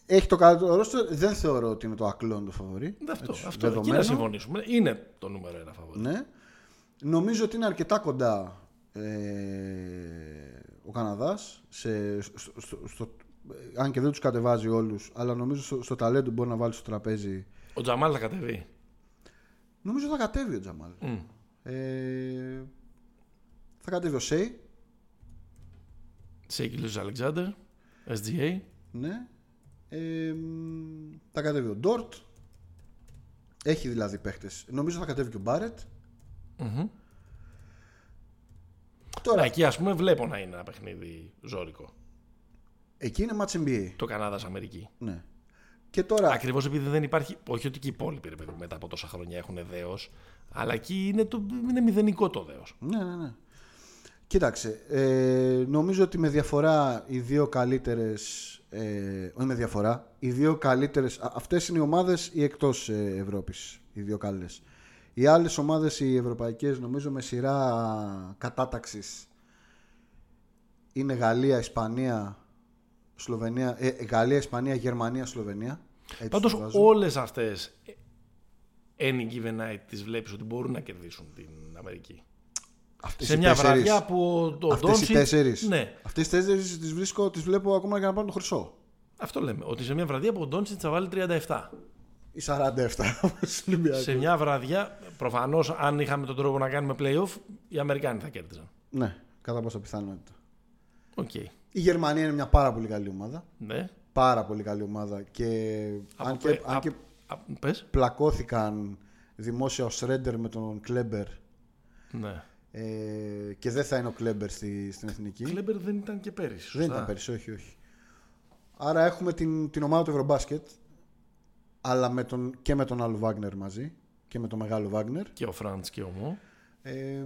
Έχει το καλύτερο ρόστερ. Δεν θεωρώ ότι είναι το ακλόν το φαβορή. Δεν αυτό, Έτσι, αυτό εκεί δεδομένο. να συμφωνήσουμε. Είναι το νούμερο ένα φαβορή. Ναι. Νομίζω ότι είναι αρκετά κοντά ε, ο Καναδάς σε, στο, στο, στο- ε, αν και δεν τους κατεβάζει όλους αλλά νομίζω στο, στο ταλέντο που μπορεί να βάλει στο τραπέζι Ο Τζαμάλ θα κατεβεί. Νομίζω θα κατέβει ο Τζαμάλ Μμ. ε, θα κατέβει ο Σέι Σέικη Λούζ Αλεξάνδρ, SGA. ναι. ε, μ, θα κατέβει ο Ντόρτ έχει δηλαδή παίχτες νομίζω θα κατέβει και ο Μπάρετ Μμμ. τώρα Ναι, εκεί ας πούμε βλέπω να είναι ένα παιχνίδι ζώρικο. εκεί είναι match NBA Το Κανάδα Αμερική. ναι. Και τώρα Ακριβώς επειδή δεν υπάρχει. Όχι ότι και οι υπόλοιποι ρε παιδί, μου, μετά από τόσα χρόνια έχουν δέος, αλλά εκεί είναι, το, είναι μηδενικό το δέος. Ναι, ναι, ναι. Κοίταξε, ε, νομίζω ότι με διαφορά οι δύο καλύτερες, ε, όχι με διαφορά, οι δύο καλύτερες, α- αυτές είναι οι ομάδες οι εκτός ε, Ευρώπης, οι δύο καλές. Οι άλλες ομάδες οι ευρωπαϊκές νομίζω με σειρά κατάταξης είναι Γαλλία, Ισπανία, Σλοβενία, ε, Γαλλία, Ισπανία, Γερμανία, Σλοβενία. Έτσι Πάντως το βάζω. όλες αυτές any given night τις βλέπεις ότι μπορούν να κερδίσουν την Αμερική. Αυτές Σε οι μια τέσσερις. βραδιά που ο, ο Αυτές οι Doncic- τέσσερις. Ναι, Αυτές οι τέσσερις τις βρίσκω, τις βλέπω ακόμα και να πάρουν το χρυσό. αυτό λέμε. Ότι σε μια βραδιά που ο Ντόντσιτ θα βάλει 37. Ή 47 όπως Ολυμπιακός. σε μια βραδιά, προφανώς αν είχαμε τον τρόπο να κάνουμε playoff, οι Αμερικάνοι θα κέρδιζαν. Ναι, κατά πάσα πιθανότητα. Οκ. Η Γερμανία είναι μια πάρα πολύ καλή ομάδα. Ναι. Πάρα πολύ καλή ομάδα. Και αν Από και, πε- αν α- και α- πες. πλακώθηκαν δημόσια ο Σρέντερ με τον Κλέμπερ Ναι. ε, και δεν θα είναι ο Κλέμπερ στη, στην εθνική. Κλέμπερ δεν ήταν και πέρυσι. Σωστά. δεν ήταν πέρυσι, όχι, όχι. Άρα έχουμε την, την ομάδα του Ευρωμπάσκετ αλλά με τον, και με τον άλλο Βάγνερ μαζί και με τον μεγάλο Βάγνερ. Και ο Φραντς και ο Μο. Ε,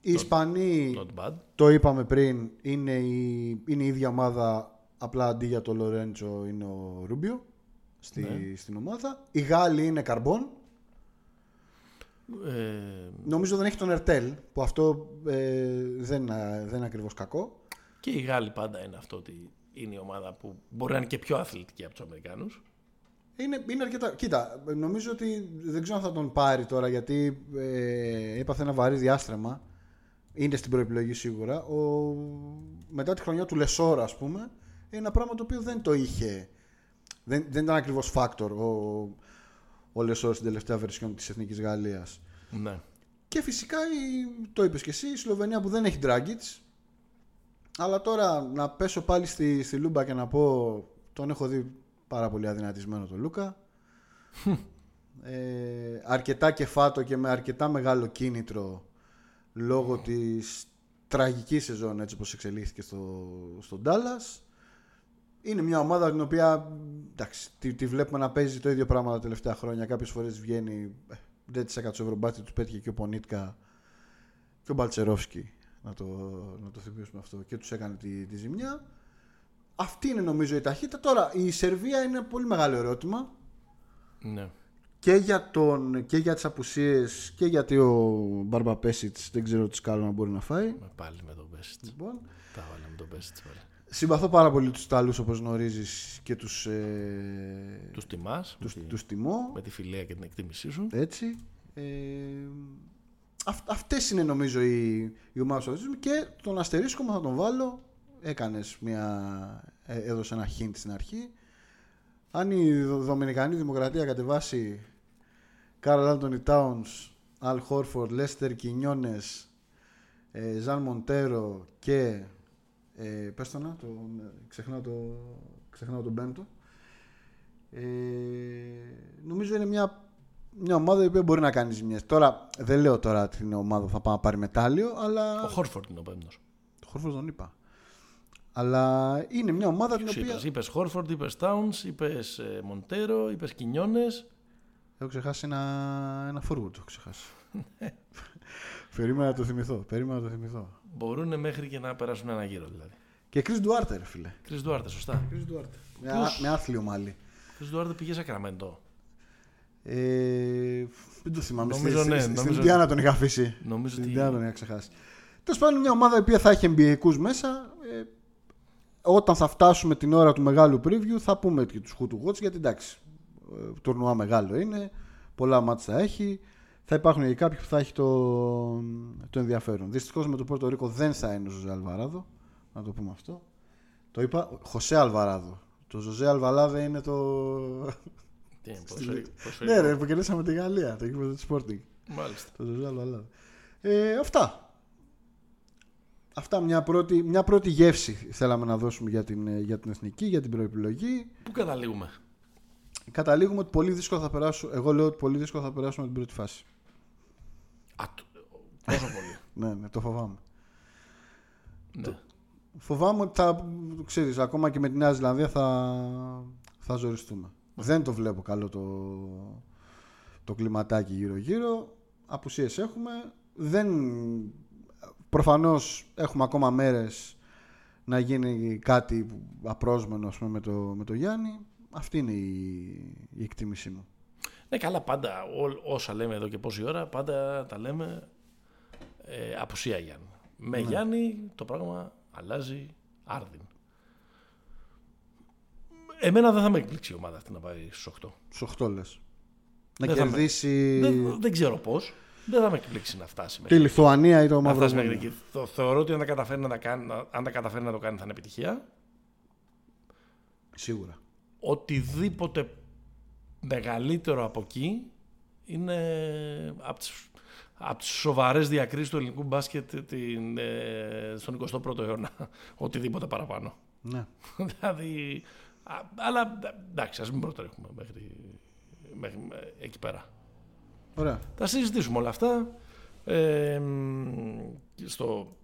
οι Ισπανοί Not bad. Το είπαμε πριν, είναι η, είναι η ίδια ομάδα, απλά αντί για το Λορέντζο είναι ο Ρούμπιο στη, Ναι. στην ομάδα. Οι Γάλλοι είναι Καρμπόν. Ε, Νομίζω δεν έχει τον Ερτέλ, που αυτό ε, δεν, είναι- δεν είναι ακριβώς κακό. και οι Γάλλοι πάντα είναι αυτό ότι είναι η ομάδα που μπορεί να είναι και πιο αθλητική από τους Αμερικάνους. Είναι, είναι αρκετά. Κοίτα, νομίζω ότι δεν ξέρω αν θα τον πάρει τώρα γιατί ε, έπαθε ένα βαρύ διάστρεμα. Είναι στην προεπιλογή σίγουρα. Ο, μετά τη χρονιά του Λεσόρα, ας πούμε, είναι ένα πράγμα το οποίο δεν το είχε. Δεν, δεν ήταν ακριβώς factor ο, ο Λεσόρας στην τελευταία βερσιόν της Εθνικής Γαλλίας. Ναι. Και φυσικά η, το είπες και εσύ, η Σλοβενία που δεν έχει Dragic. Αλλά τώρα να πέσω πάλι στη, στη λούμπα και να πω τον έχω δει πάρα πολύ αδυνατισμένο τον Λούκα. ε, αρκετά κεφάτο και με αρκετά μεγάλο κίνητρο λόγω της τραγικής σεζόν έτσι όπως εξελίχθηκε στο, στο Dallas. Είναι μια ομάδα την οποία εντάξει, τη, τη βλέπουμε να παίζει το ίδιο πράγμα τα τελευταία χρόνια. Κάποιες φορές βγαίνει ε, δεν της έκατσε ο Ευρωμπάτη, του πέτυχε και ο Πονίτκα και ο Μπαλτσερόφσκι. Να το, να το θυμίσουμε αυτό. Και τους έκανε τη, τη ζημιά. Αυτή είναι νομίζω η ταχύτητα. Τώρα η Σερβία είναι ένα πολύ μεγάλο ερώτημα ναι. Και για, τον, και για τις απουσίες και γιατί ο Μπάρμπα Πέσιτς δεν ξέρω τι σκάλο να μπορεί να φάει. Με πάλι με τον Πέσιτς. Λοιπόν, Τα βάλαμε τον Πέσιτς πάλι. συμπαθώ πάρα πολύ τους Ιταλούς όπως γνωρίζεις και τους, ε, Τους τιμάς. τους, τους τιμώ. Με τη φιλία και την εκτίμησή σου. Έτσι. Ε, αυ, αυτές είναι νομίζω οι, οι ομάδες που θα και τον αστερίσκο μου θα τον βάλω. Έκανες μια, ε, έδωσε ένα hint στην αρχή. Αν η Δο- Δομινικανή Δημοκρατία κατεβάσει Καρλ Άντωνι Τάουνς, Αλ Χόρφορντ, Λέστερ Κινιόνες, ε, Ζαν Μοντέρο και ε, πες το να, το, ξεχνάω, το, ξεχνάω τον πέμπτο. Ε, νομίζω είναι μια μια ομάδα η οποία μπορεί να κάνει ζημιές. Τώρα δεν λέω τώρα την ομάδα που θα πάει να πάρει μετάλλιο, αλλά. Ο Χόρφορντ είναι ο πέμπτος. Το Χόρφορντ τον είπα. Αλλά είναι μια ομάδα την οποία. Είπες Χόρφορντ, είπες Τάουν, είπες Μοντέρο, είπες Κινιόνε. Έχω ξεχάσει ένα, ένα forward. Έχω ξεχάσει. Περίμενα να το θυμηθώ. Περίμενα να το θυμηθώ. Μπορούν μέχρι και να περάσουν ένα γύρο δηλαδή. Και Chris Duarte, ρε φίλε. Chris Duarte, σωστά. Chris Duarte. Με, με άθλιο μάλι. Chris Duarte πήγε Σακραμέντο. Ε, δεν το θυμάμαι. Νομίζω στη, ναι, Στην νομίζω- Ινδιάνα τον είχα αφήσει. Νομίζω Στην ότι- Ινδιάνα τον είχα ξεχάσει. Τέλος πάντων, μια ομάδα η οποία θα έχει NBA μέσα. Ε, όταν θα φτάσουμε την ώρα του μεγάλου preview, θα πούμε και τους Who to Watch γιατί εντάξει. Ε, τουρνουά μεγάλο είναι. Πολλά μάτια θα έχει. Θα υπάρχουν και κάποιοι που θα έχει το, το ενδιαφέρον. Δυστυχώς με το Πόρτο Ρίκο δεν θα είναι ο Ζωζέ Αλβαράδο. Να το πούμε αυτό. Το είπα, Χωσέ Αλβαράδο. Το Ζωζέ Αλβαράδο είναι το. Τι είναι, πόσο- πόσο- ναι, ρε, που κερδίσαμε τη Γαλλία, το γήπεδο του Sporting. Μάλιστα. Το Ζωζέ Αλβαράδο. Ε, αυτά. Αυτά μια πρώτη, μια πρώτη γεύση θέλαμε να δώσουμε για την, ε, για την εθνική, για την προεπιλογή. Πού καταλήγουμε; Καταλήγουμε ότι πολύ δύσκολα θα περάσουμε. Εγώ λέω ότι πολύ δύσκολα θα περάσουμε την πρώτη φάση. Α, το- τόσο πολύ. Ναι, ναι, το φοβάμαι. ναι. Φοβάμαι ότι θα, ξέρεις, ακόμα και με τη Νέα Ζηλανδία θα, θα ζοριστούμε. Δεν το βλέπω καλό το, το κλιματάκι γύρω-γύρω. Απουσίες έχουμε. Δεν, προφανώς έχουμε ακόμα μέρες να γίνει κάτι απρόσμενο ας πούμε, με, το, με το Γιάννη. Αυτή είναι η, η εκτίμησή μου. Ναι, καλά, πάντα ό, όσα λέμε εδώ και πόση ώρα, πάντα τα λέμε ε, απουσία Γιάννη. Με Γιάννη το πράγμα αλλάζει άρδιν. Εμένα δεν θα με εκπλήξει η ομάδα αυτή να πάει στους 8. Στους 8 λες. Να Δεν θα με- κερδίσει Δεν, δεν ξέρω πώς. Δεν θα με εκπλήξει να φτάσει τη μέχρι, Λιθουανία ή το να φτάσει μέχρι Μαυροβούνιο. εκεί. Το, θεωρώ ότι αν τα, καταφέρει να τα κάνει, να- αν τα καταφέρει να το κάνει θα είναι επιτυχία. Σίγουρα. Οτιδήποτε μεγαλύτερο από εκεί είναι από τις, από τις σοβαρές διακρίσεις του ελληνικού μπάσκετ την, ε, στον 21ο αιώνα. οτιδήποτε παραπάνω. Ναι. δηλαδή, α, αλλά εντάξει, ας μην προτρέχουμε μέχρι, μέχρι ε, εκεί πέρα. Ωραία. Θα συζητήσουμε όλα αυτά. Ε, μ, στο...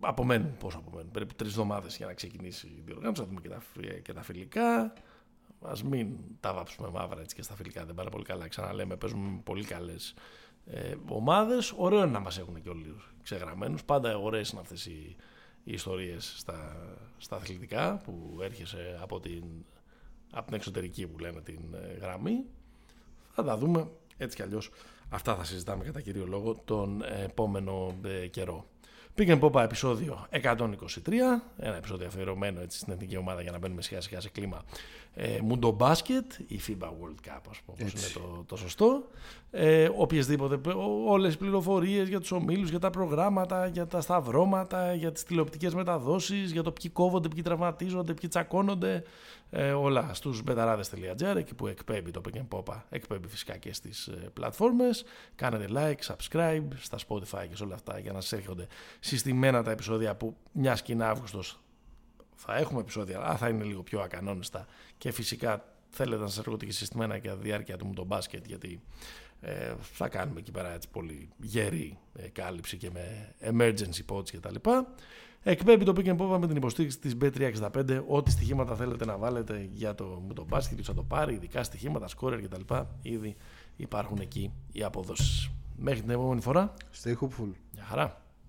Απομένουν, πόσο απομένουν, περίπου τρεις εβδομάδες για να ξεκινήσει η διοργάνωση. Θα δούμε και τα, φι- και τα φιλικά. Α μην τα βάψουμε μαύρα έτσι και στα φιλικά. Δεν πάνε πολύ καλά. Ξαναλέμε, παίζουμε με πολύ καλές ε, ομάδες. Ωραίο είναι να μας έχουν και όλοι ξεγραμμένους. Πάντα ωραίες είναι αυτές οι, οι ιστορίες στα, στα αθλητικά που έρχεσαι από την, από την εξωτερική που λένε την ε, γραμμή. Θα τα δούμε έτσι κι αλλιώς. Αυτά θα συζητάμε κατά κύριο λόγο τον επόμενο ε, καιρό. Πήγαινε Πόπα επεισόδιο 123, ένα επεισόδιο αφιερωμένο έτσι, στην εθνική ομάδα για να μπαίνουμε σιγά σιγά σε κλίμα ε, Mundo Basket, η FIBA World Cup ας πούμε, όπως είναι το, το σωστό. Ε, οποιασδήποτε, ό- όλες οι πληροφορίες για τους ομίλους, για τα προγράμματα, για τα σταυρώματα, για τις τηλεοπτικές μεταδόσεις, για το ποιοι κόβονται, ποιοι τραυματίζονται, ποιοι τσακώνονται, ε, όλα στους μπεταράδες.gr εκεί που εκπέμπει το Pick and Popa, εκπέμπει φυσικά και στις ε, πλατφόρμες. Κάνετε like, subscribe στα Spotify και σε όλα αυτά για να σας έρχονται συστημένα τα επεισόδια που μιας και είναι Αύγουστος θα έχουμε επεισόδια, αλλά θα είναι λίγο πιο ακανόνιστα και φυσικά θέλετε να σας έρχονται και συστημένα και τη διάρκεια του μου το μπάσκετ γιατί ε, θα κάνουμε εκεί πέρα έτσι πολύ γερή ε, κάλυψη και με emergency pods και τα λοιπά. Εκπέμπει το Pick and Pop με την υποστήριξη της B365 ό,τι στοιχήματα θέλετε να βάλετε για το, μου το μπάσκετ ποιος θα το πάρει, ειδικά στοιχήματα, scorer και τα λοιπά ήδη υπάρχουν εκεί οι αποδόσεις. Μέχρι την επόμενη φορά, Stay hopeful. μια χαρά.